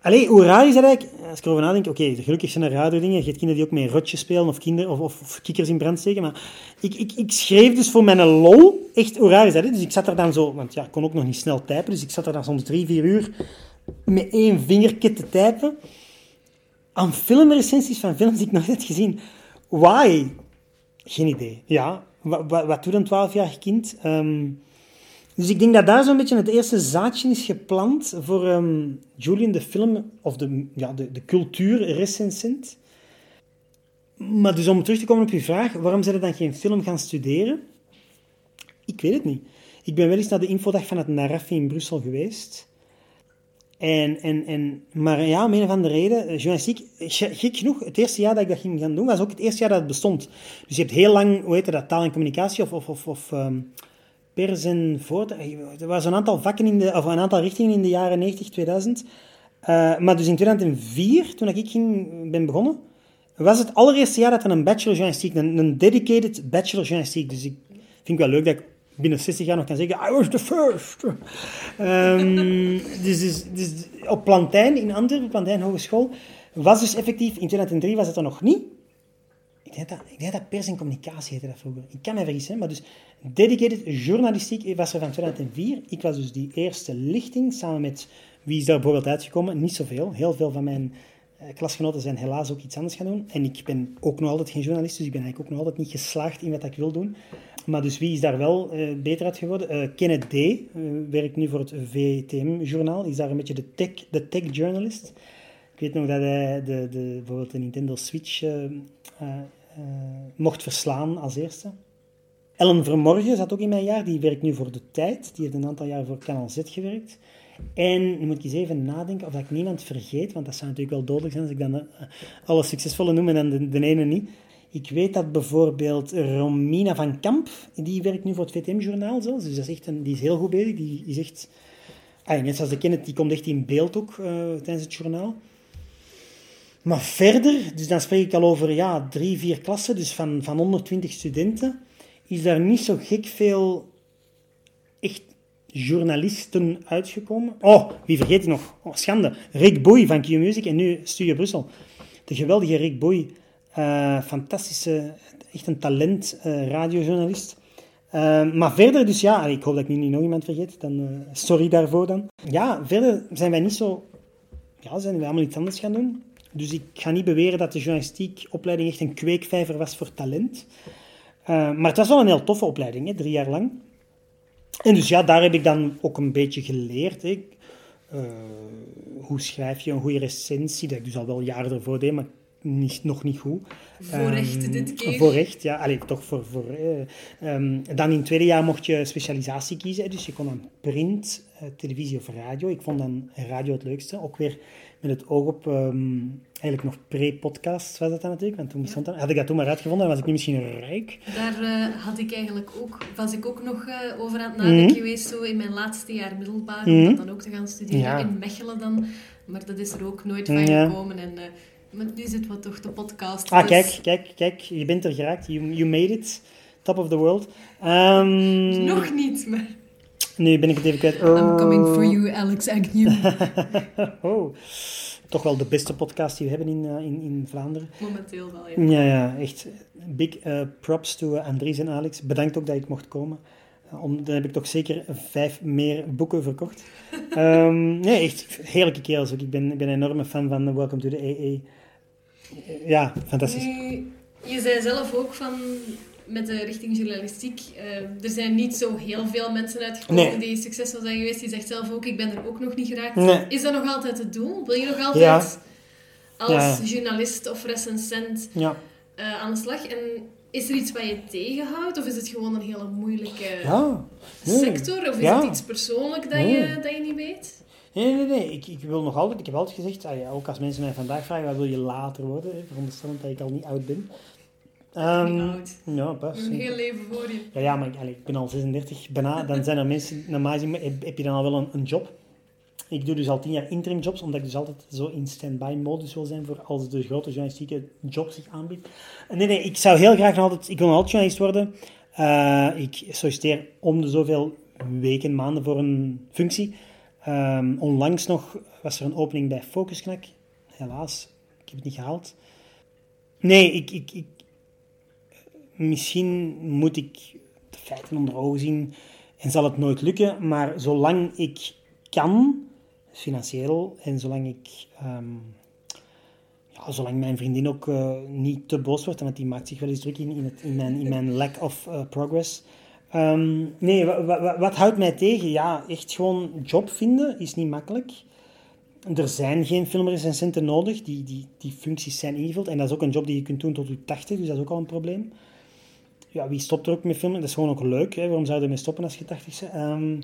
Allee, hoe raar is dat eigenlijk? Als ik erover nadenk, oké, gelukkig zijn er rare dingen. Je hebt kinderen die ook met rotjes spelen of, kinderen, of, of, of kikkers in brand steken. Maar ik, ik, ik schreef dus voor mijn lol, echt, hoe raar is dat? Hè? Dus ik zat er dan zo, want ja, ik kon ook nog niet snel typen, dus ik zat er dan soms drie, vier uur met één vingertje te typen aan filmrecensies van films die ik nog net gezien. Why? Geen idee. Ja, wat, wat, wat doet een 12-jarig kind? Ehm, dus ik denk dat daar zo'n beetje het eerste zaadje is geplant voor ehm, Julian, de film, of de, ja, de, de cultuurrecensent. Maar dus om terug te komen op je vraag, waarom zijn er dan geen film gaan studeren? Ik weet het niet. Ik ben wel eens naar de infodag van het Narafi in Brussel geweest. En, en, en, maar ja, om een of andere reden, eh, journalistiek, ge- gek genoeg, het eerste jaar dat ik dat ging gaan doen, was ook het eerste jaar dat het bestond. Dus je hebt heel lang, hoe heet dat, taal en communicatie of, of, of, of ehm, pers en voort. Er was een aantal vakken in de, of een aantal richtingen in de jaren 90, 2000. Eh, maar dus in 2004, toen ik ging, ben begonnen, was het allereerste jaar dat er een bachelor journalistiek, een, een dedicated bachelor journalistiek. Dus ik vind het wel leuk dat ik binnen 60 jaar nog kan zeggen, I was the first. Ehm, dus, op Plantijn in Antwerpen, Plantijn Hogeschool, was dus effectief, in 2003 was het er nog niet. Ik denk dat, ik denk dat pers en communicatie heette dat vroeger. Ik kan mij vergissen, maar dus dedicated journalistiek was er van 2004. Ik was dus die eerste lichting, samen met wie is daar bijvoorbeeld uitgekomen? Niet zoveel. Heel veel van mijn eh, klasgenoten zijn helaas ook iets anders gaan doen. En ik ben ook nog altijd geen journalist, dus ik ben eigenlijk ook nog altijd niet geslaagd in wat ik wil doen. Maar dus wie is daar wel eh, beter uit geworden? Eh, Kenneth D. eh, werkt nu voor het VTM-journaal. Is daar een beetje de tech, de tech journalist. Ik weet nog dat hij de, de, bijvoorbeeld de Nintendo Switch mocht verslaan als eerste. Ellen Vermorgen zat ook in mijn jaar. Die werkt nu voor De Tijd. Die heeft een aantal jaar voor Kanaal Z gewerkt. En nu moet ik eens even nadenken of ik niemand vergeet, want dat zou natuurlijk wel dodelijk zijn als ik dan alle succesvolle noem en dan de ene niet. Ik weet dat bijvoorbeeld Romina van Kamp, die werkt nu voor het VTM-journaal dus is echt een, die is heel goed bezig. Die is echt, ah, net zoals de Kenneth, die komt echt in beeld ook eh, tijdens het journaal. Maar verder, dus dan spreek ik al over ja, drie, vier klassen, dus van, van 120 studenten, is daar niet zo gek veel echt journalisten uitgekomen. Oh, wie vergeet ik nog? Oh, schande. Rick Boy van Q-Music en nu Studio Brussel. De geweldige Rick Boy. Eh, fantastische, echt een talent eh, radiojournalist. Eh, maar verder, dus ja, ik hoop dat ik nu nog iemand vergeet. Dan, sorry daarvoor dan. Ja, verder zijn wij niet zo... Ja, zijn wij allemaal iets anders gaan doen. Dus ik ga niet beweren dat de journalistiekopleiding echt een kweekvijver was voor talent. Maar het was wel een heel toffe opleiding, hè, drie jaar lang. En dus ja, daar heb ik dan ook een beetje geleerd. Hoe schrijf je een goede recensie? Dat ik dus al wel jaren ervoor deed, maar niet, nog niet goed. Voor recht Ehm, dit keer. Voor recht, ja. Allee, toch voor... voor eh, ehm, dan in het tweede jaar mocht je specialisatie kiezen. Dus je kon dan print, eh, televisie of radio. Ik vond dan radio het leukste. Ook weer met het oog op... ehm, eigenlijk nog pre-podcast was dat dan natuurlijk. Want toen bestond dat. Had ik dat toen maar uitgevonden, dan was ik nu misschien rijk. Daar eh, had ik eigenlijk ook, was ik ook nog eh, over aan het nadenken Mhm. geweest, zo in mijn laatste jaar middelbaar, Mhm. om dat dan ook te gaan studeren Ja. in Mechelen dan. Maar dat is er ook nooit van Ja. gekomen. En, maar nu zit wat toch de podcast. Ah, dus- kijk, kijk, kijk. Je bent er geraakt. You, you made it. Top of the world. Ehm, Nog niet, maar Nu ben ik het even kwijt. I'm coming for you, Alex Agnew. oh. Toch wel de beste podcast die we hebben in, eh, in, in Vlaanderen. Momenteel wel, ja. Ja, ja, echt. Big eh, props to eh, Andries en Alex. Bedankt ook dat ik mocht komen. Om, dan heb ik toch zeker vijf meer boeken verkocht. Ehm, nee, echt heerlijke kerels ook. Ik ben, ik ben een enorme fan van Welcome to the AA. Ja, fantastisch. Nu, je zei zelf ook van met de richting journalistiek. eh, er zijn niet zo heel veel mensen uitgekomen Nee. die succesvol zijn geweest. Je zegt zelf ook, ik ben er ook nog niet geraakt. Nee. Is dat nog altijd het doel? Wil je nog altijd Ja. als Ja. journalist of recensent Ja. eh, aan de slag. En is er iets wat je tegenhoudt? Of is het gewoon een hele moeilijke. Nee. sector? Of is het iets persoonlijk dat, je, dat je niet weet? Nee, nee, nee. Ik, ik wil nog altijd, ik heb altijd gezegd, ah ja, ook als mensen mij vandaag vragen, wat wil je later worden? Hè, veronderstellend dat ik al niet oud ben. Ehm, Niet oud. Ja, pas. Een heel leven voor je. Ja, ja maar ik, allee, ik ben al 36, bijna. Dan zijn er mensen, normaal gezien heb, heb je dan al wel een, een job. Ik doe dus al tien jaar interim jobs, omdat ik dus altijd zo in stand-by modus wil zijn voor als de grote journalistieke job zich aanbiedt. En Nee, nee, ik zou heel graag nog altijd, ik wil nog altijd journalist worden. Eh, ik solliciteer om de zoveel weken, maanden voor een functie. Ehm, onlangs nog was er een opening bij Focusknak. Helaas, ik heb het niet gehaald. Nee, ik, ik, ik, misschien moet ik de feiten onder ogen zien en zal het nooit lukken. Maar zolang ik kan, financieel, en zolang ik... ehm, ja, zolang mijn vriendin ook eh, niet te boos wordt, want die maakt zich wel eens druk in, in, mijn, in mijn lack of eh, progress. Ehm, nee, wa- wa- wa- wat houdt mij tegen? Ja, echt gewoon job vinden is niet makkelijk. Er zijn geen filmrecensenten nodig, die, die, die functies zijn ingevuld. En dat is ook een job die je kunt doen tot je 80, dus dat is ook al een probleem. Ja, wie stopt er ook met filmen? Dat is gewoon ook leuk. Hè? Waarom zou je ermee stoppen als je 80 bent? Ehm,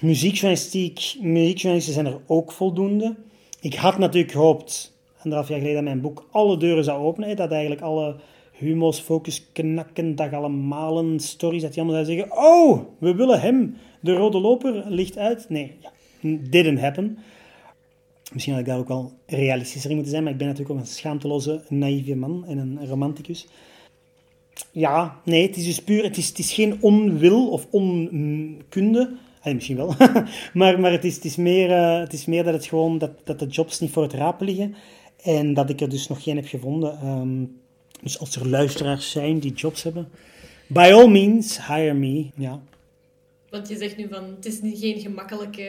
muziekjournalistiek, muziekjournalisten zijn er ook voldoende. Ik had natuurlijk gehoopt, anderhalf jaar geleden, dat mijn boek alle deuren zou openen. Dat eigenlijk alle humo's, focus, knakken, dag allemaal stories, dat die allemaal zouden zeggen, oh, we willen hem. De rode loper ligt uit. Nee, ja, didn't happen. Misschien had ik daar ook wel realistischer in moeten zijn, maar ik ben natuurlijk ook een schaamteloze, naïeve man en een romanticus. Ja, nee, het is dus puur, het is, het is geen onwil of onkunde. Allee, misschien wel. maar maar het, is, het, is meer, eh, het is meer dat het gewoon, dat, dat de jobs niet voor het rapen liggen. En dat ik er dus nog geen heb gevonden. Ehm, dus als er luisteraars zijn die jobs hebben, by all means, hire me. Ja. Want je zegt nu van, het is niet geen gemakkelijke,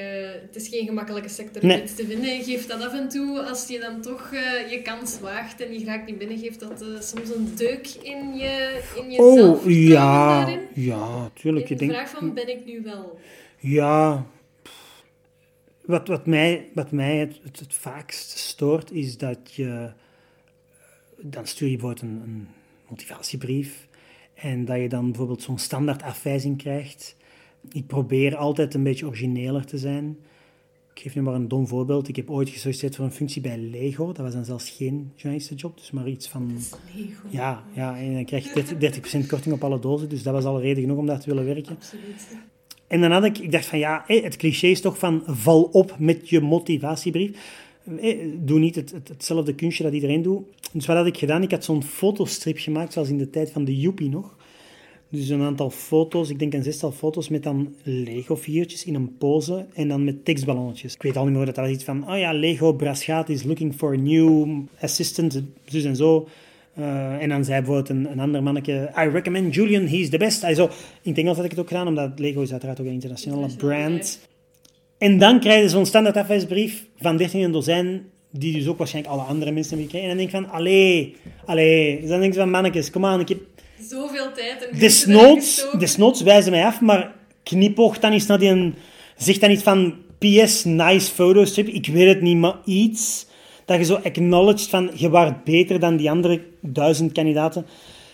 het is geen gemakkelijke sector Nee. om iets te vinden. Je geeft dat af en toe, als je dan toch eh, je kans waagt en je raakt niet binnen, geeft dat eh, soms een deuk in je, in je Oh, zelfvertrouwen ja. daarin. Ja, tuurlijk. In Je de vraag van, ben ik nu wel? Ja, pff. wat, wat mij, wat mij het, het, het vaakst stoort is dat je. Dan stuur je bijvoorbeeld een, een motivatiebrief en dat je dan bijvoorbeeld zo'n standaard afwijzing krijgt. Ik probeer altijd een beetje origineler te zijn. Ik geef nu maar een dom voorbeeld. Ik heb ooit gesolliciteerd voor een functie bij Lego. Dat was dan zelfs geen journalistenjob, dus maar iets van Lego. ja, ja, en dan krijg je 30%, 30% korting op alle dozen. Dus dat was al reden genoeg om daar te willen werken. Absoluut. En dan had ik, ik dacht van ja, het cliché is toch van val op met je motivatiebrief. Doe niet het, het- hetzelfde kunstje dat iedereen doet. Dus wat had ik gedaan? Ik had zo'n fotostrip gemaakt, zoals in de tijd van de Joepie nog. Dus een aantal foto's, ik denk een zestal foto's met dan Lego-figuurtjes in een pose en dan met tekstballonnetjes. Ik weet al niet meer dat was iets van, oh ja, Lego Braschaat is looking for a new assistant, dus en zo. Eh, en dan zei bijvoorbeeld een, een ander manneke, I recommend Julian, he's the best. Hij zo, in het Engels had ik het ook gedaan, omdat Lego is uiteraard ook een internationale brand. En dan krijg je zo'n standaard afwijsbrief van 13 een dozijn, die dus ook waarschijnlijk alle andere mensen hebben gekregen. En dan denk ik van, allee, allee. Dus dan denk ik van, mannetjes, kom aan, ik heb Zoveel tijd en Desnoods, desnoods wijzen mij af, maar knipoog dan eens naar die... Zeg dan iets van PS, nice fotostrip. Ik weet het niet, maar iets dat je zo acknowledged van je waart beter dan die andere duizend kandidaten.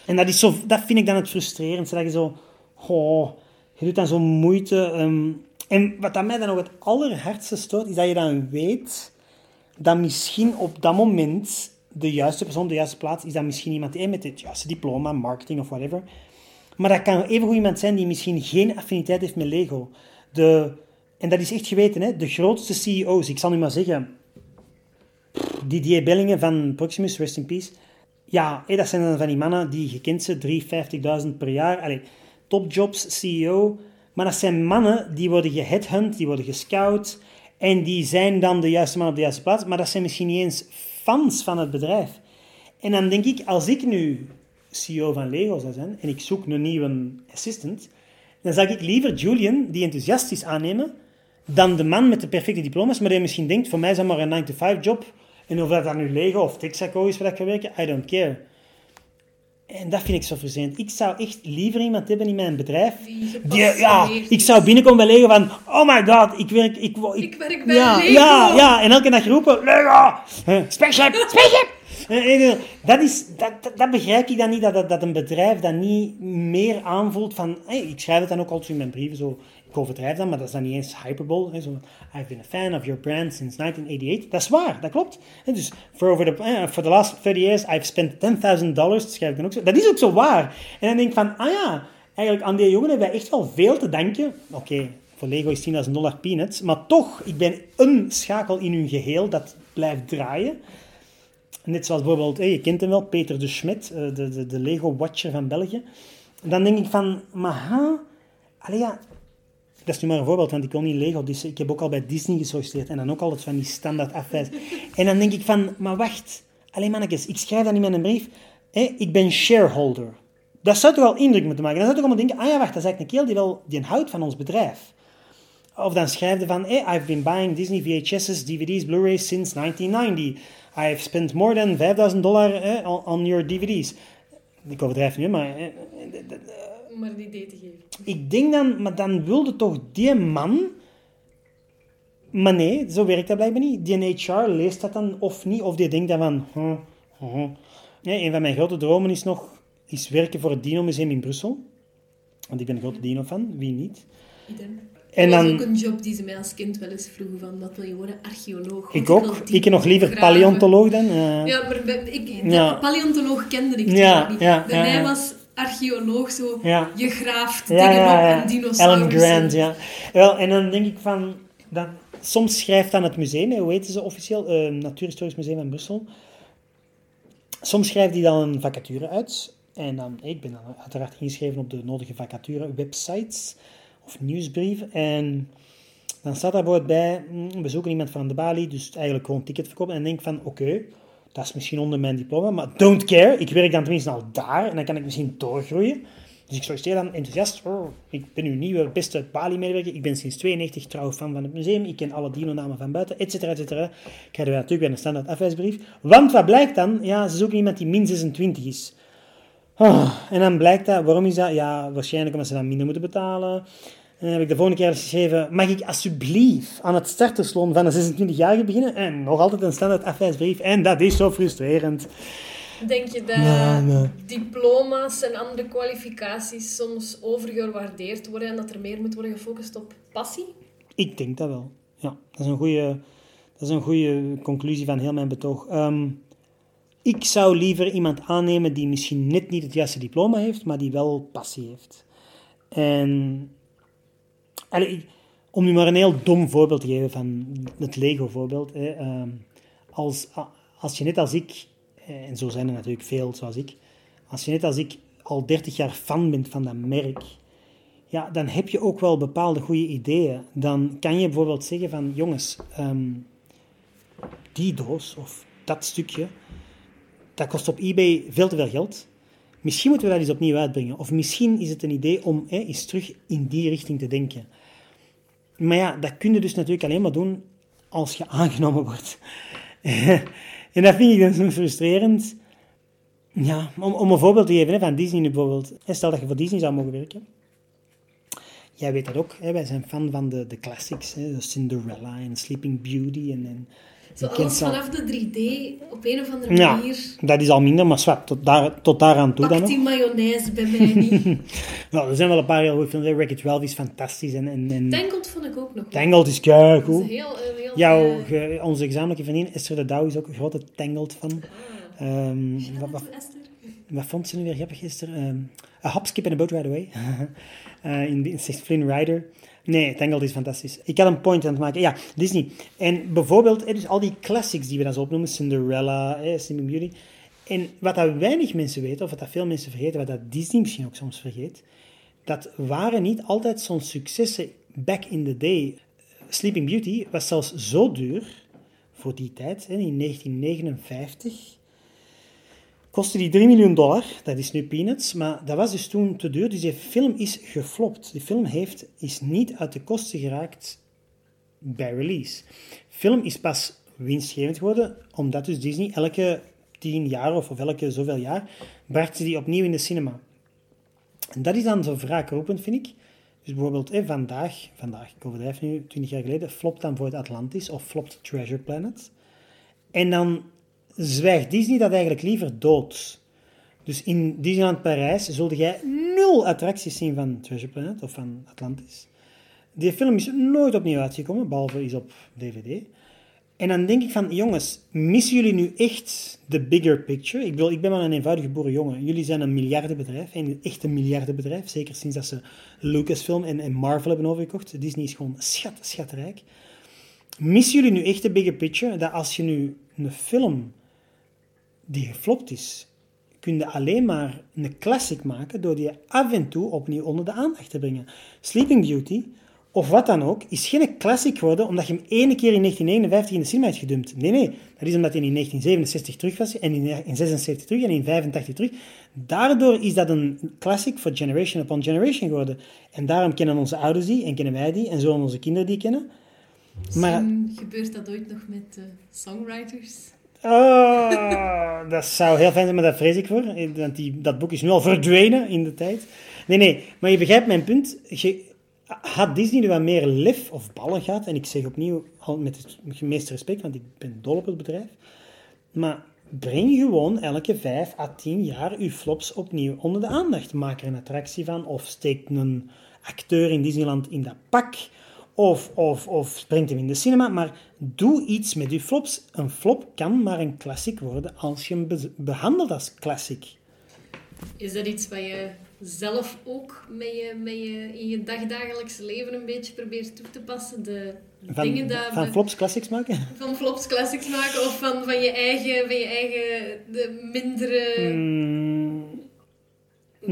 En dat, is zo, dat vind ik dan het frustrerendste. Dat je zo... Oh, je doet dan zo moeite. ehm. En wat aan mij dan nog het allerhardste stoort, is dat je dan weet dat misschien op dat moment de juiste persoon, de juiste plaats, is dat misschien iemand eh, met het juiste diploma, marketing of whatever. Maar dat kan evengoed iemand zijn die misschien geen affiniteit heeft met Lego. De, en dat is echt geweten, hè? de grootste CEO's, ik zal nu maar zeggen, Didier Bellingen van Proximus, rest in peace. Ja, hé, dat zijn dan van die mannen die gekend zijn, 350.000 per jaar. Allee, topjobs, CEO. Maar dat zijn mannen die worden geheadhunt, die worden gescout. En die zijn dan de juiste man op de juiste plaats. Maar dat zijn misschien niet eens fans van het bedrijf. En dan denk ik, als ik nu CEO van Lego zou zijn en ik zoek een nieuwe assistant, dan zou ik liever Julian, die enthousiast is, aannemen, dan de man met de perfecte diploma's, maar die misschien denkt, voor mij is dat maar een 9-to-5 job. En of dat nu Lego of Texaco is waar ik ga werken, I don't care. En dat vind ik zo vervelend. Ik zou echt liever iemand hebben in mijn bedrijf. Die ja, ik zou binnenkomen bij Lego van, oh my god, ik werk... Ik, Ik werk bij ja, Lego. Ja, ja, en elke dag roepen, Lego, spaceship, spaceship. Eh, Dat, is, dat, dat, dat begrijp ik dan niet, dat, dat, dat een bedrijf dat niet meer aanvoelt van... hey, ik schrijf het dan ook altijd in mijn brieven, zo, overdrijf dan, maar dat is dan niet eens hyperbole. Zo, I've been a fan of your brand since 1988. Dat is waar, dat klopt. Hè, dus for, over the, eh, for the last 30 years, I've spent 10.000 dollars, schrijf ik dan ook zo. Dat is ook zo waar. En dan denk ik van, ah ja, eigenlijk aan die jongen hebben wij echt wel veel te danken. Oké, voor Lego is 10.000 dollar peanuts, maar toch, ik ben een schakel in hun geheel dat blijft draaien. Net zoals bijvoorbeeld, je kent hem wel, Peter de Schmidt, eh, de, de, de Lego-watcher van België. Dan denk ik van, maar ha, allee ja, dat is nu maar een voorbeeld, want ik wil niet Lego, dus ik heb ook al bij Disney gesolliciteerd en dan ook altijd van die standaard afwijs. En dan denk ik van, maar wacht, alleen mannetjes, ik schrijf dan in mijn brief, hé, ik ben shareholder. Dat zou toch wel indruk moeten maken. Dan zou toch allemaal denken, ah ja, wacht, dat is eigenlijk een keel die wel, die houdt van ons bedrijf. Of dan schrijf je van, hey, I've been buying Disney VHS's, DVD's, Blu-rays since 1990. I've spent more than 5000 dollar eh, on, on your DVD's. Ik overdrijf nu, maar... Om maar een idee te geven. ik denk dan, maar dan wilde toch die man... Maar nee, zo werkt dat blijkbaar niet. Die HR leest dat dan of niet, of die denkt dan van... huh, huh. Nee, een van mijn grote dromen is nog is werken voor het Dino Museum in Brussel. Want ik ben een grote Dino-fan, wie niet? Idem. En dat dan- ook een job die ze mij als kind wel eens vroegen van, wat wil je worden? Archeoloog. Ik ook. Ik nog liever graven. paleontoloog dan. eh. Ja, maar ik, de Ja. paleontoloog kende ik Ja, niet. ja, Bij mij was archeoloog zo, Ja. je graaft dingen ja, op en dinosaurussen. Alan Grant, ja. Wel, en dan denk ik van... Dat, soms schrijft dan het museum, hè, hoe heet ze officieel? Eh, Natuurhistorisch Museum in Brussel. Soms schrijft hij dan een vacature uit. En dan, ik ben dan uiteraard ingeschreven op de nodige vacature-websites of nieuwsbrieven. En dan staat daar bijvoorbeeld bij, mm, we zoeken iemand van de balie, dus eigenlijk gewoon ticket verkopen. En dan denk ik van, oké, dat is misschien onder mijn diploma, maar don't care. Ik werk dan tenminste al daar en dan kan ik misschien doorgroeien. Dus ik solliciteer dan enthousiast. Oh, ik ben uw nieuwe beste Bali-medewerker. Ik ben sinds 92 trouw fan van het museum. Ik ken alle dino-namen van buiten, et cetera, et cetera. Ik krijg weer natuurlijk weer een standaard afwijsbrief. Want wat blijkt dan? Ja, ze zoeken iemand die min 26 is. Oh, en dan blijkt dat, waarom is dat? Ja, waarschijnlijk omdat ze dan minder moeten betalen. En dan heb ik de volgende keer geschreven, mag ik alsjeblieft aan het startersloon van een 26-jarige beginnen? En nog altijd een standaard afwijsbrief. En dat is zo frustrerend. Denk je dat Nee, nee. diploma's en andere kwalificaties soms overgewaardeerd worden en dat er meer moet worden gefocust op passie? Ik denk dat wel. Ja, dat is een goede, dat is een goede conclusie van heel mijn betoog. Ehm, ik zou liever iemand aannemen die misschien net niet het juiste diploma heeft, maar die wel passie heeft. En om nu maar een heel dom voorbeeld te geven van het Lego-voorbeeld. ehm, als, als je net als ik, eh, en zo zijn er natuurlijk veel zoals ik, als je net als ik al 30 jaar fan bent van dat merk, ja, dan heb je ook wel bepaalde goede ideeën. Dan kan je bijvoorbeeld zeggen van, jongens, ehm, die doos of dat stukje, dat kost op eBay veel te veel geld. Misschien moeten we dat eens opnieuw uitbrengen. Of misschien is het een idee om hè, eens terug in die richting te denken. Maar ja, dat kun je dus natuurlijk alleen maar doen als je aangenomen wordt. en dat vind ik dan zo frustrerend. Ja, om, om een voorbeeld te geven hè, van Disney bijvoorbeeld. Stel dat je voor Disney zou mogen werken. Jij weet dat ook, hè? wij zijn fan van de, de classics, hè? de Cinderella en Sleeping Beauty. En, en, Zo alles al. vanaf de 3D op een of andere Ja, manier. dat is al minder, maar zwart, tot, daar, tot daaraan toe dan Pakt nog. die mayonaise bij mij niet. Nou, er zijn wel een paar heel goede films. Wreck-It Ralph is fantastisch. En, en, en Tangled vond ik ook nog. Tangled is keigoed. een heel, heel Jouw, eh, ge- onze gezamenlijke vriendin Esther de Douw is ook een grote Tangled van. Ehm, wat, wat, vond ze nu weer grappig gisteren? Ehm a hop, skip and a boat right away. Eh, in, in Flynn Rider. Nee, Tangled is fantastisch. Ik had een point aan het maken. Ja, Disney. En bijvoorbeeld, dus al die classics die we dan zo opnoemen, Cinderella, Sleeping Beauty. En wat dat weinig mensen weten, of wat dat veel mensen vergeten, wat dat Disney misschien ook soms vergeet, dat waren niet altijd zo'n successen back in the day. Sleeping Beauty was zelfs zo duur voor die tijd, in 1959 kostte die 3 miljoen dollar. Dat is nu peanuts, maar dat was dus toen te duur. Dus die film is geflopt. Die film heeft, is niet uit de kosten geraakt bij release. film is pas winstgevend geworden, omdat dus Disney elke tien jaar of, of elke zoveel jaar, bracht ze die opnieuw in de cinema. En dat is dan zo wraakroepend, vind ik. Dus bijvoorbeeld vandaag, vandaag, ik overdrijf nu, 20 jaar geleden, flopt dan voor het Atlantis of flopt Treasure Planet. En dan zwijgt Disney dat eigenlijk liever dood. Dus in Disneyland Parijs zulde jij nul attracties zien van Treasure Planet of van Atlantis. Die film is nooit opnieuw uitgekomen, behalve is op DVD. En dan denk ik van, jongens, missen jullie nu echt de bigger picture? Ik bedoel, ik ben maar een eenvoudige boerenjongen. Jullie zijn een miljardenbedrijf, een echt een miljardenbedrijf. Zeker sinds dat ze Lucasfilm en, en Marvel hebben overgekocht. Disney is gewoon schat, schatrijk. Missen jullie nu echt de bigger picture? Dat als je nu een film die geflopt is, kun je alleen maar een classic maken door die af en toe opnieuw onder de aandacht te brengen. Sleeping Beauty of wat dan ook, is geen classic geworden omdat je hem ene keer in 1959 in de cinema hebt gedumpt. Nee, nee. Dat is omdat hij in 1967 terug was en in 1976 terug en in 1985 terug. Daardoor is dat een classic voor generation upon generation geworden. En daarom kennen onze ouders die en kennen wij die en zullen onze kinderen die kennen. Maar, gebeurt dat ooit nog met uh, songwriters? Oh, dat zou heel fijn zijn, maar daar vrees ik voor. Die, dat boek is nu al verdwenen in de tijd. Nee, nee, maar je begrijpt mijn punt. Je, had Disney nu wat meer lef of ballen gehad, en ik zeg opnieuw met het meeste respect, want ik ben dol op het bedrijf, maar breng gewoon elke vijf à tien jaar uw flops opnieuw onder de aandacht. Maak er een attractie van, of steek een acteur in Disneyland in dat pak, of, of, of springt hem in de cinema, maar doe iets met uw flops. Een flop kan maar een classic worden als je hem behandelt als classic. Is dat iets wat je zelf ook met je, met je, in je dagdagelijkse leven een beetje probeert toe te passen? De van, dingen dat van flops classics maken? Van flops classics maken of van, van je eigen, van je eigen de mindere... Mm.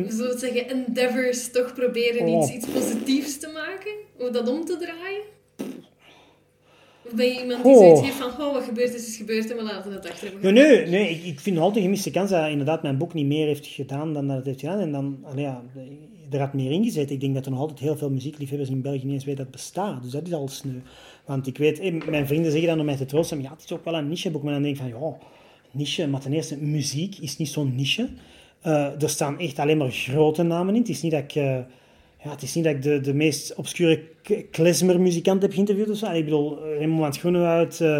Zo zeggen, endeavors toch proberen iets, oh. iets positiefs te maken? Of dat om te draaien? Of ben je iemand die zoiets heeft van, oh, wat gebeurt is, is gebeurd en we laten het achter Nee, nee, nee ik, ik vind altijd een gemiste kans dat inderdaad mijn boek niet meer heeft gedaan dan dat het heeft gedaan. En dan, ja, er had meer ingezet. Ik denk dat er nog altijd heel veel muziekliefhebbers in België niet eens weten dat het bestaat. Dus dat is al sneu. Want ik weet, mijn vrienden zeggen dan om mij te troosten, ja, het is ook wel een nicheboek. Maar dan denk ik van, ja, niche, maar ten eerste, muziek is niet zo'n niche. Uh, er staan echt alleen maar grote namen in. Het is niet dat ik... Uh, ja, het is niet dat ik de, de meest obscure klezmermuzikant heb geïnterviewd of zo. Ik bedoel, Raymond van Schoenenhout, uh,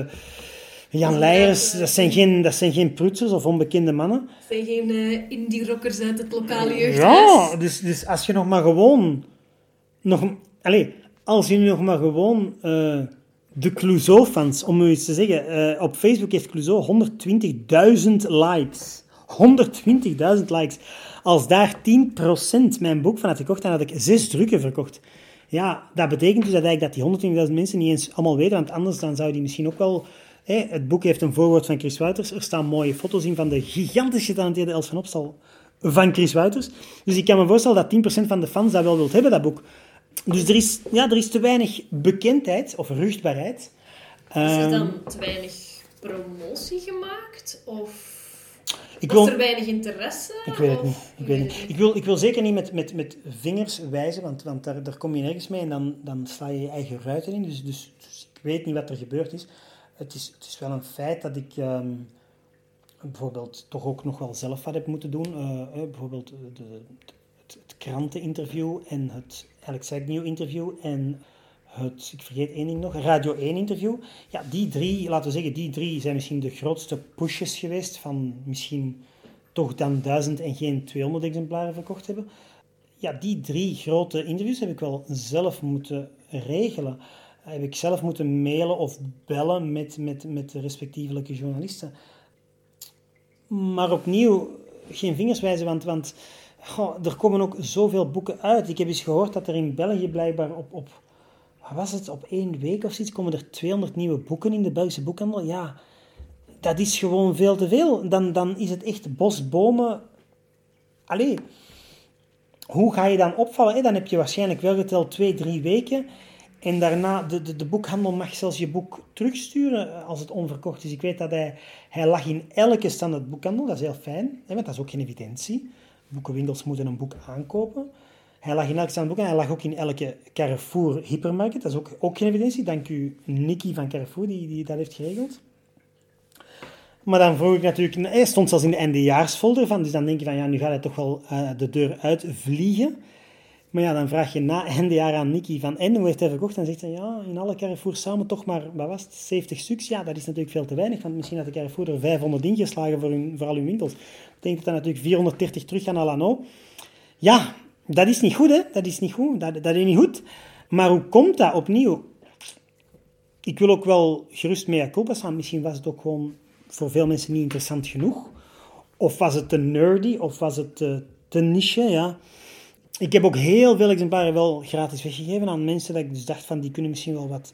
Jan Leijers, dat zijn, geen, dat zijn geen prutsers of onbekende mannen. Dat zijn geen indie-rockers uit het lokale jeugdhuis. Ja, dus, dus als je nog maar gewoon... Nog, allez, als je nog maar gewoon... De Clouseau-fans, om u iets te zeggen. op Facebook heeft Clouseau 120.000 likes. 120.000 likes. Als daar 10% mijn boek van had gekocht, dan had ik zes drukken verkocht. Ja, dat betekent dus dat, eigenlijk dat die 120.000 mensen niet eens allemaal weten, want anders dan zou die misschien ook wel... Het boek heeft een voorwoord van Chris Wouters. Er staan mooie foto's in van de gigantisch getalenteerde Els van Opstal van Chris Wouters. Dus ik kan me voorstellen dat 10% van de fans dat wel wilt hebben, dat boek. Dus er is, ja, er is te weinig bekendheid of ruchtbaarheid. Is er dan ehm, te weinig promotie gemaakt? Of ik wil, er weinig interesse? Ik weet het niet. Ik, weet niet. Ik, wil, ik wil zeker niet met, met, met vingers wijzen, want, want daar, daar kom je nergens mee en dan, dan sla je je eigen ruiten in. Dus, dus, dus ik weet niet wat er gebeurd is. Het is, het is wel een feit dat ik ehm, bijvoorbeeld toch ook nog wel zelf wat heb moeten doen. Uh, bijvoorbeeld de, het, het kranteninterview en het Alex Nieuw interview en ik vergeet één ding nog, Radio 1 interview. Ja, die drie, laten we zeggen, die drie zijn misschien de grootste pushes geweest van misschien toch dan duizend en geen 200 exemplaren verkocht hebben. Ja, die drie grote interviews heb ik wel zelf moeten regelen. Heb ik zelf moeten mailen of bellen met, met, met de respectievelijke journalisten. Maar opnieuw, geen vingers wijzen, want, want er komen ook zoveel boeken uit. Ik heb eens gehoord dat er in België blijkbaar op, op wat was het, op één week of zoiets komen er 200 nieuwe boeken in de Belgische boekhandel. Ja, dat is gewoon veel te veel. Dan, dan is het echt bosbomen. Allee, hoe ga je dan opvallen? Dan heb je waarschijnlijk wel geteld twee, drie weken. En daarna, de, de, de, boekhandel mag zelfs je boek terugsturen als het onverkocht is. Ik weet dat hij, hij lag in elke standaard boekhandel, dat is heel fijn, want dat is ook geen evidentie. Boekenwinkels moeten een boek aankopen. Hij lag in elke standboek en hij lag ook in elke Carrefour hypermarket. Dat is ook, ook geen evidentie. Dank u, Nicky van Carrefour, die, die dat heeft geregeld. Maar dan vroeg ik natuurlijk, hij stond zelfs in de eindejaarsfolder van, dus dan denk je van, ja, nu gaat hij toch wel uh, de deur uitvliegen. Maar ja, dan vraag je na eindejaar aan Nicky van, en hoe heeft hij verkocht? En zegt hij, ja, in alle Carrefour samen toch maar, wat was het, 70 stuks? Ja, dat is natuurlijk veel te weinig, want misschien had de Carrefour er 500 ingeslagen voor, hun, voor al hun winkels. Ik denk dat natuurlijk 430 terug gaan naar Lano. Ja, dat is niet goed, hè. Dat is niet goed, dat, dat is niet goed. Maar hoe komt dat opnieuw? Ik wil ook wel gerust mee akkoord staan. Misschien was het ook gewoon voor veel mensen niet interessant genoeg. Of was het te nerdy, of was het te, te niche, ja. Ik heb ook heel veel exemplaren wel gratis weggegeven aan mensen dat ik dus dacht van, die kunnen misschien wel wat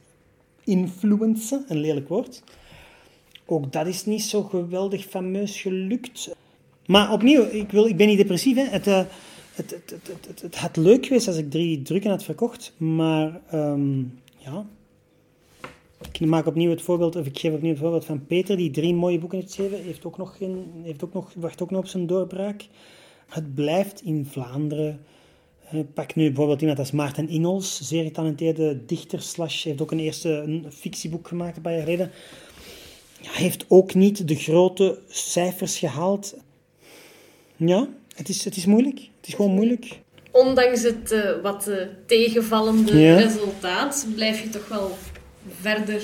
influencen, een lelijk woord. Ook dat is niet zo geweldig fameus gelukt. Maar opnieuw, ik, wil, ik ben niet depressief. Hè. Het, uh, het, het, het, het, het, had leuk geweest als ik drie drukken had verkocht. Maar um, ja, ik maak opnieuw het voorbeeld, of ik geef opnieuw het voorbeeld van Peter, die drie mooie boeken heeft geschreven, heeft ook nog geen, heeft ook nog, wacht ook nog op zijn doorbraak. Het blijft in Vlaanderen. Pak nu bijvoorbeeld iemand als Maarten Ingels, zeer getalenteerde dichter, slash, heeft ook een eerste een fictieboek gemaakt een paar jaar geleden. Ja, heeft ook niet de grote cijfers gehaald. Ja, het is, het is moeilijk. Is gewoon moeilijk. Ondanks het uh, wat uh, tegenvallende ja. resultaat, blijf je toch wel verder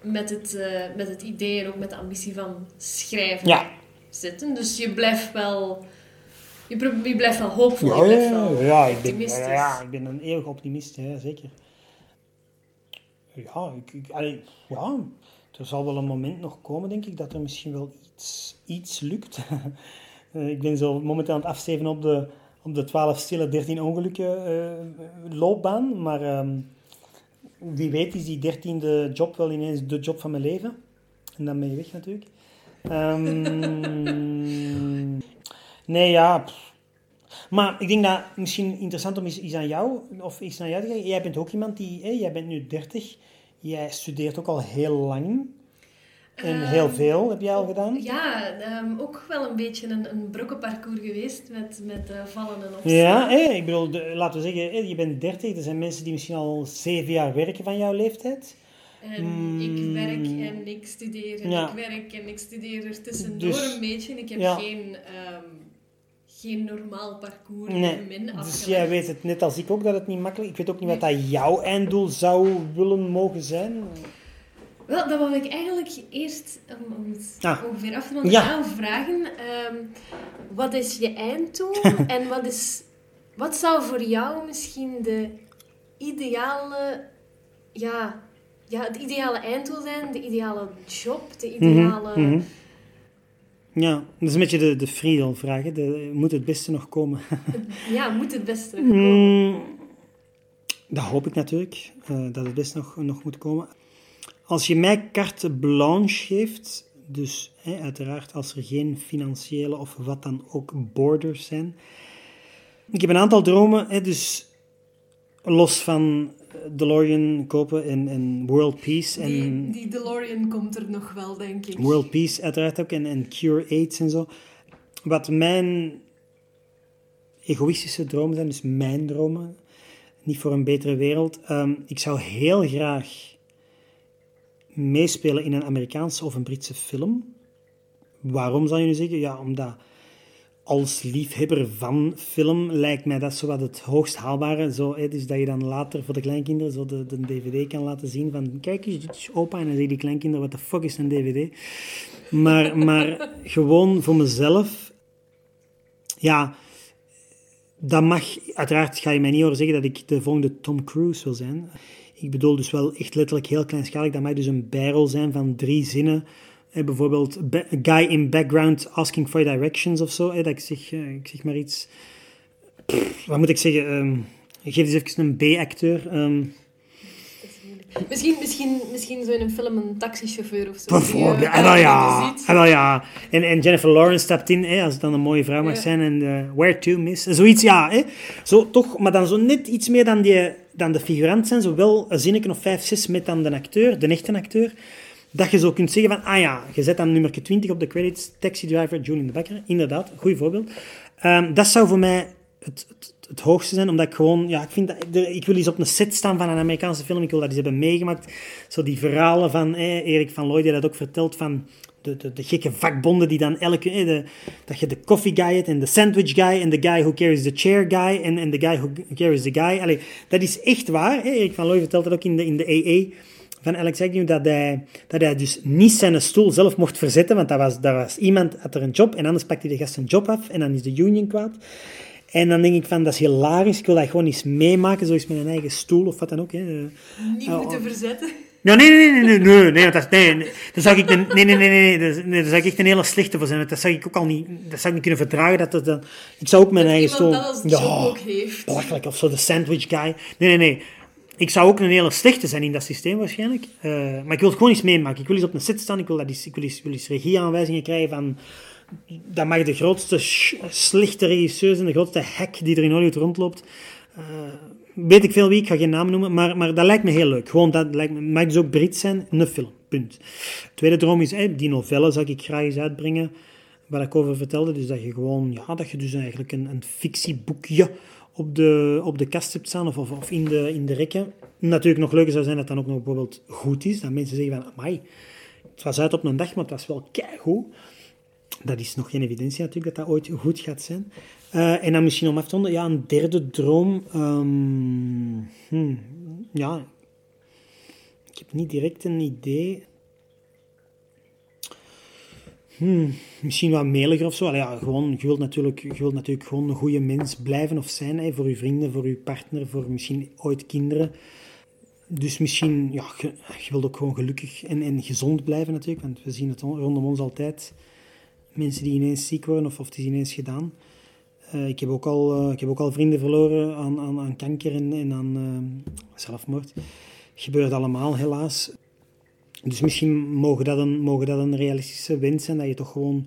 met het, uh, met het idee en ook met de ambitie van schrijven ja. zitten. Dus je blijft wel... Je, je blijft wel hoopvol, ja, je blijft wel ja, ik ben, ja, ja, ik ben een eeuwig optimist, ja, zeker. Ja, ik, ik, allee, ja, er zal wel een moment nog komen, denk ik, dat er misschien wel iets, iets lukt. ik ben zo momenteel aan het afsteven op de, op de 12 stille, 13 ongelukken uh, loopbaan, maar... Um, wie weet is die dertiende job wel ineens de job van mijn leven. En dan ben je weg natuurlijk. Um, nee, ja. Maar ik denk dat misschien interessant om is, aan jou, of is aan jou te. Jij bent ook iemand die, hé, jij bent nu 30. Jij studeert ook al heel lang. En heel veel heb jij al gedaan? Ja, um, ook wel een beetje een, een brokkenparcours geweest met, met uh, vallen en opstaan. Ja, hey, ik bedoel, de, laten we zeggen, je bent 30. Er zijn mensen die misschien al zeven jaar werken van jouw leeftijd. En mm. ik werk en ik studeer en ja. ik werk en ik studeer er tussendoor dus, een beetje. Ik heb ja. geen, um, geen normaal parcours nee. min Dus jij weet het net als ik ook dat het niet makkelijk is. Ik weet ook niet nee. wat dat jouw einddoel zou willen mogen zijn. Wel, dat wil ik eigenlijk eerst, om, om het ah. ongeveer af te ronden, ja. vragen. Um, wat is je einddoel en wat, is, wat zou voor jou misschien de ideale, ja, ja, het ideale einddoel zijn, de ideale job, de ideale... Mm -hmm. Ja, dat is een beetje de, de Friedel-vraag. Moet het beste nog komen? ja, moet het beste nog komen? Mm, dat hoop ik natuurlijk, uh, dat het beste nog, nog moet komen. Als je mij carte blanche geeft, dus hè, uiteraard als er geen financiële of wat dan ook borders zijn. Ik heb een aantal dromen, hè, dus los van DeLorean kopen en, en World Peace. En die, die DeLorean komt er nog wel, denk ik. World Peace uiteraard ook en, en Cure AIDS en zo. Wat mijn egoïstische dromen zijn, dus mijn dromen, niet voor een betere wereld. Um, ik zou heel graag meespelen in een Amerikaanse of een Britse film. Waarom zou je nu zeggen? Ja, omdat als liefhebber van film lijkt mij dat zo wat het hoogst haalbare. Zo, hè, dus dat je dan later voor de kleinkinderen zo de, de dvd kan laten zien van kijk eens, dit is opa. En dan zeggen die kleinkinderen, wat de fuck is een dvd? Maar, maar gewoon voor mezelf, ja, dat mag, uiteraard ga je mij niet horen zeggen dat ik de volgende Tom Cruise wil zijn. Ik bedoel dus wel echt letterlijk heel kleinschalig. Dat mag dus een bijrol zijn van drie zinnen. Eh, bijvoorbeeld guy in background asking for directions of zo. Eh, dat ik zeg, eh, ik zeg maar iets... Wat moet ik zeggen? Um, geef eens even een B-acteur. Um, Misschien, misschien, misschien zo in een film een taxichauffeur of zo. Bijvoorbeeld, en wel ja. En, ja. En, en Jennifer Lawrence stapt in, hè, als het dan een mooie vrouw mag ja. zijn. En uh, where to, miss? Zoiets, ja. Hè. Zo, toch, maar dan zo net iets meer dan, die, dan de figurant zijn. Zowel een zinnetje of vijf, zes met dan de acteur, de echte acteur. Dat je zo kunt zeggen van, ah ja, je zet dan nummer 20 op de credits. Taxi driver, Julian de Becker. Inderdaad, goed voorbeeld. Um, dat zou voor mij het, het, het, hoogste zijn, omdat ik gewoon, ja, ik vind dat, ik wil eens op een set staan van een Amerikaanse film, ik wil dat eens hebben meegemaakt. Zo die verhalen van eh, Erik van Looy, die dat ook vertelt van de, de, de gekke vakbonden die dan elke... eh, de, dat je de coffee guy hebt en de sandwich guy en de guy who carries the chair guy en, en de guy who carries the guy. Allee, dat is echt waar. Erik van Looy vertelt dat ook in de, in de EE van Alex Agnew, dat hij, dat hij dus niet zijn stoel zelf mocht verzetten, want dat was, dat was iemand had er een job en anders pakt hij de gast een job af en dan is de union kwaad. En dan denk ik van, dat is hilarisch, ik wil dat gewoon eens meemaken, zo eens met een eigen stoel of wat dan ook. Hè. Niet Oh, moeten oh. verzetten. Ja, nee, nee, nee, nee, nee, nee, dat, nee, nee, zou ik, een, nee, nee, nee, nee, nee, daar- nee, zou ik echt een hele slechte voor zijn, want dat zou ik ook al niet, dat zou ik niet kunnen verdragen, dat, dat, dat- ik zou ook mijn Dat eigen stoel... dat als job ook heeft. belachelijk, of zo de sandwich guy. Nee, nee, nee. Ik zou ook een hele slechte zijn in dat systeem waarschijnlijk. Eh, maar ik wil het gewoon eens meemaken. Ik wil eens op een set staan. Ik wil, dat eens, ik wil, eens, wil eens regieaanwijzingen krijgen van... Dat mag de grootste slechte regisseur zijn, de grootste hack die er in Hollywood rondloopt. Eh, weet ik veel wie, ik ga geen naam noemen, maar, maar dat lijkt me heel leuk. Gewoon, dat lijkt me, mag dus ook Brits zijn, een film, punt. Tweede droom is, die novelle zou ik graag eens uitbrengen, waar ik over vertelde. Dus dat je gewoon, ja, dat je dus eigenlijk een, een fictieboekje op de, op de kast hebt staan of, of, in, de, in de rekken. Natuurlijk nog leuker zou zijn dat dat ook nog bijvoorbeeld goed is. Dat mensen zeggen van, amai, het was uit op een dag, maar het was wel keigoed. Dat is nog geen evidentie natuurlijk dat dat ooit goed gaat zijn. Eh, en dan misschien om af te ronden, ja, een derde droom. ehm, hmm, ja, ik heb niet direct een idee. Hmm, misschien wat mailer of zo. Allee, ja, gewoon, je, wilt natuurlijk, je wilt natuurlijk gewoon een goede mens blijven of zijn. Voor je vrienden, voor je partner, voor misschien ooit kinderen. Dus misschien, ja, je, wilt ook gewoon gelukkig en, en gezond blijven natuurlijk. Want we zien het on- rondom ons altijd. Mensen die ineens ziek worden of, of het is ineens gedaan. Eh, ik, heb ook al, eh, ik heb ook al vrienden verloren aan, aan, aan kanker en, en aan eh, zelfmoord. Gebeurt allemaal, helaas. Dus misschien mogen dat, een, mogen dat een realistische wens zijn, dat je toch gewoon...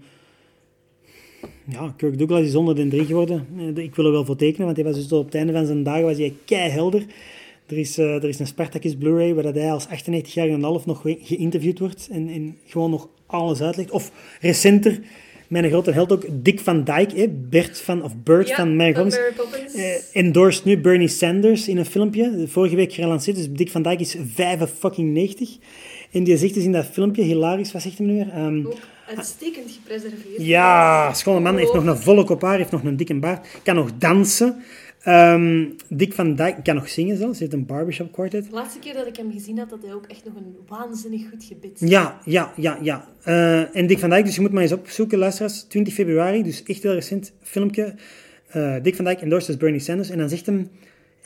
Ja, Kirk Douglas is 103 geworden. Ik wil er wel voor tekenen, want hij was dus op het einde van zijn dagen was hij keihelder. Er is, er is een Spartacus Blu-ray waar dat hij als 98 jaar en half nog ge- geïnterviewd wordt en, en gewoon nog alles uitlegt. Of recenter, mijn grote held ook, Dick van Dyke, hè, Bert van, of Bert Ja, van Mary Poppins. Eh, endorsed nu Bernie Sanders in een filmpje. Vorige week gerelanceerd, dus Dick van Dyke is 95. En die zegt dus in dat filmpje, hilarisch, wat zegt hij nu weer? Ook uitstekend gepreserveerd. ja, schone man, heeft nog een volle kop haar, heeft nog een dikke baard, kan nog dansen. Ehm, Dick van Dyke kan nog zingen zelfs, heeft een barbershop quartet. De laatste keer dat ik hem gezien had, had hij ook echt nog een waanzinnig goed gebit. Ja, ja, ja, ja. Eh, en Dick van Dijk, dus je moet maar eens opzoeken, luisteraars. 20 februari, dus echt heel recent filmpje. Eh, Dick van Dijk endorses Bernie Sanders. En dan zegt hem...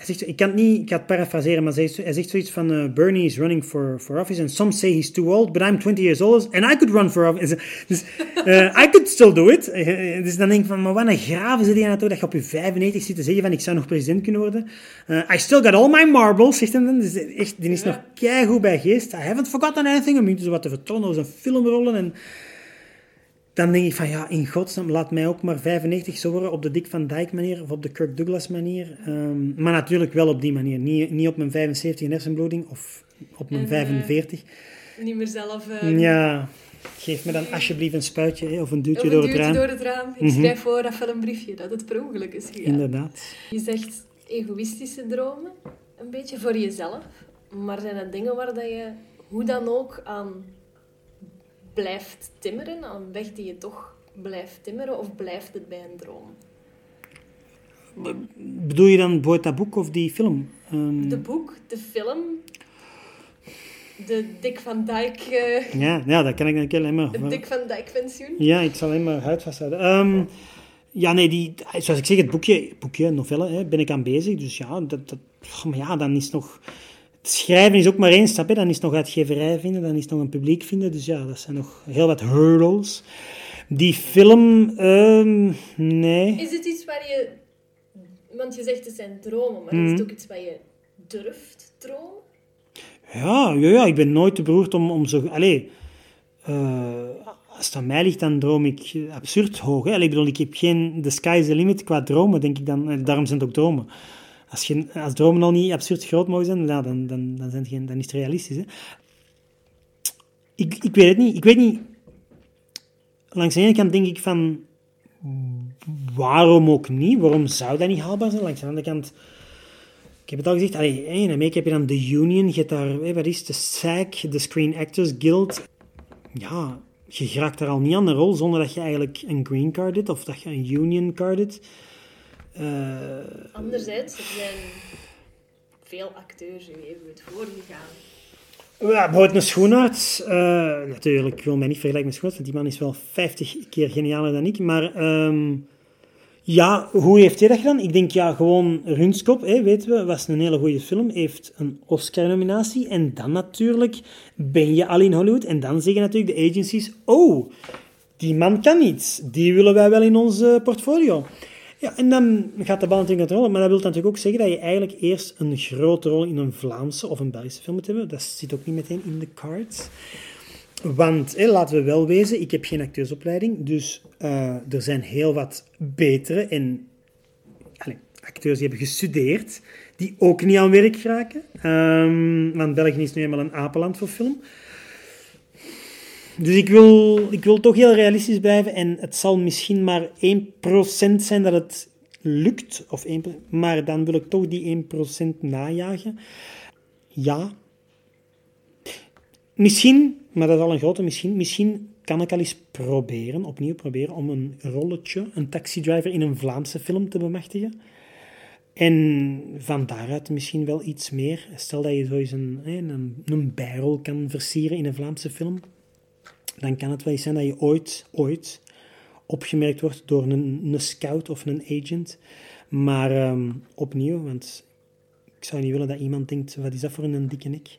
Hij zegt, ik kan het niet, ik ga het parafraseren, maar hij zegt, hij zegt zoiets van... eh, Bernie is running for, for office and some say he's too old, but I'm 20 years old and I could run for office. Dus eh, I could still do it. Eh, dus dan denk ik van, maar wat een graven zit je naartoe dat je op je 95 zit te zeggen van ik zou nog president kunnen worden. I still got all my marbles, zegt hij dan. Dus echt, die is Ja. nog keigoed bij geest. I haven't forgotten anything. Om dus wat te over zijn filmrollen. En dan denk ik van, ja, in godsnaam, laat mij ook maar 95 zo worden op de Dick van Dyke manier of op de Kirk Douglas manier. Ehm, maar natuurlijk wel op die manier. Niet, niet op mijn 75 in hersenbloeding of op mijn En, eh, 45. Niet meer zelf... eh, Ja, geef me dan alsjeblieft een spuitje hè, of een duwtje Of door een het duwtje raam. door het raam. Ik Mhm. schrijf voor dat filmbriefje dat het per ongeluk is gegaan. Inderdaad. Je zegt egoïstische dromen, een beetje voor jezelf. Maar zijn het dingen waar dat je hoe dan ook aan blijft timmeren? Aan een weg die je toch blijft timmeren? Of blijft het bij een droom? Bedoel je dan bijvoorbeeld dat boek of die film? Ehm, De boek, de film, de Dick van Dijk, eh, ja, ja, dat kan ik natuurlijk alleen maar... het Dick van Dijk pensioen. Ja, ik zal alleen maar huid vasthouden. Ehm, ja, nee, die, zoals ik zeg, het boekje, boekje novelle, hè, ben ik aan bezig. Dus ja, dat, dat, maar ja, dan is nog... Het schrijven is ook maar één stap, hè. dan is nog uitgeverij vinden, dan is nog een publiek vinden. Dus ja, dat zijn nog heel wat hurdles. Die film, ehm, nee. Is het iets waar je... Want je zegt het zijn dromen, maar is Mhm. het ook iets waar je durft dromen? Ja, ja, ja, ik ben nooit te beroerd om, om zo... Allee, eh, als het aan mij ligt, dan droom ik absurd hoog. Hè? Allee, ik bedoel, ik heb geen... The sky is the limit qua dromen, denk ik dan. Eh, Daarom zijn het ook dromen. Als, als dromen al niet absurd groot mogen zijn, dan, dan, dan, zijn geen, dan is het realistisch. Hè? Ik, ik weet het niet. Ik weet niet... Langs de ene kant denk ik van... Waarom ook niet? Waarom zou dat niet haalbaar zijn? Langs de andere kant... Ik heb het al gezegd, allee, in Amerika heb je dan de Union, je hebt daar, wat is de SAG, de Screen Actors Guild. Ja, je geraakt daar al niet aan de rol zonder dat je eigenlijk een green card hebt of dat je een union card hebt. Uh, Anderzijds, er zijn veel acteurs u even het voorgegaan. Ja, bijvoorbeeld een schoenarts. Uh, natuurlijk, ik wil mij niet vergelijken met schoenarts, want die man is wel 50 keer genialer dan ik. Maar um, ja, hoe heeft hij dat gedaan? Ik denk, ja, gewoon Runskop, hè, weten we, was een hele goede film. Heeft een Oscar-nominatie. En dan natuurlijk ben je al in Hollywood. En dan zeggen natuurlijk de agencies, oh, die man kan iets. Die willen wij wel in ons uh, portfolio. Ja, en dan gaat de bal natuurlijk rollen. Maar dat wil natuurlijk ook zeggen dat je eigenlijk eerst een grote rol in een Vlaamse of een Belgische film moet hebben. Dat zit ook niet meteen in de cards. Want, laten we wel wezen, ik heb geen acteursopleiding, dus uh, er zijn heel wat betere en allez, acteurs die hebben gestudeerd, die ook niet aan werk geraken. Um, want België is nu eenmaal een apenland voor film. Dus ik wil, ik wil toch heel realistisch blijven en het zal misschien maar 1% zijn dat het lukt, of 1%, maar dan wil ik toch die 1% najagen. Ja. Misschien maar dat is al een grote misschien. Misschien kan ik al eens proberen, opnieuw proberen, om een rolletje, een taxidriver in een Vlaamse film te bemachtigen. En van daaruit misschien wel iets meer. Stel dat je zo eens een, een, een bijrol kan versieren in een Vlaamse film. Dan kan het wel eens zijn dat je ooit, ooit opgemerkt wordt door een, een scout of een agent. Maar um, opnieuw, want ik zou niet willen dat iemand denkt, wat is dat voor een dikke nek?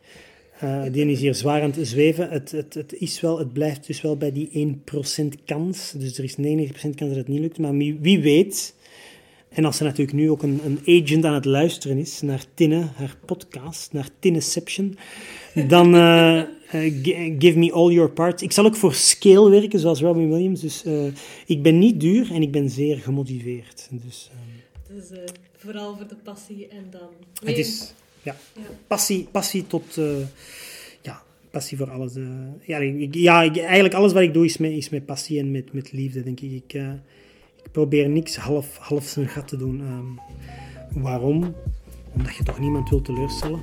Uh, die is hier zwaar aan het zweven. Het, het, het, is wel, het blijft dus wel bij die 1% kans. Dus er is 90% kans dat het niet lukt. Maar wie, wie, weet, en als er natuurlijk nu ook een, een agent aan het luisteren is naar Tinne, haar podcast, naar Tinneception, dan uh, give me all your parts. Ik zal ook voor scale werken, zoals Robin Williams. Dus ik ben niet duur en ik ben zeer gemotiveerd. Dus, dus vooral voor de passie en dan... Het is ja. Passie, passie tot... Ja, passie voor alles. Ja, ik, ja ik, eigenlijk alles wat ik doe is met, is met passie en met, met liefde, denk ik. Ik, ik probeer niks half, half zijn gat te doen. Um, waarom? Omdat je toch niemand wil teleurstellen.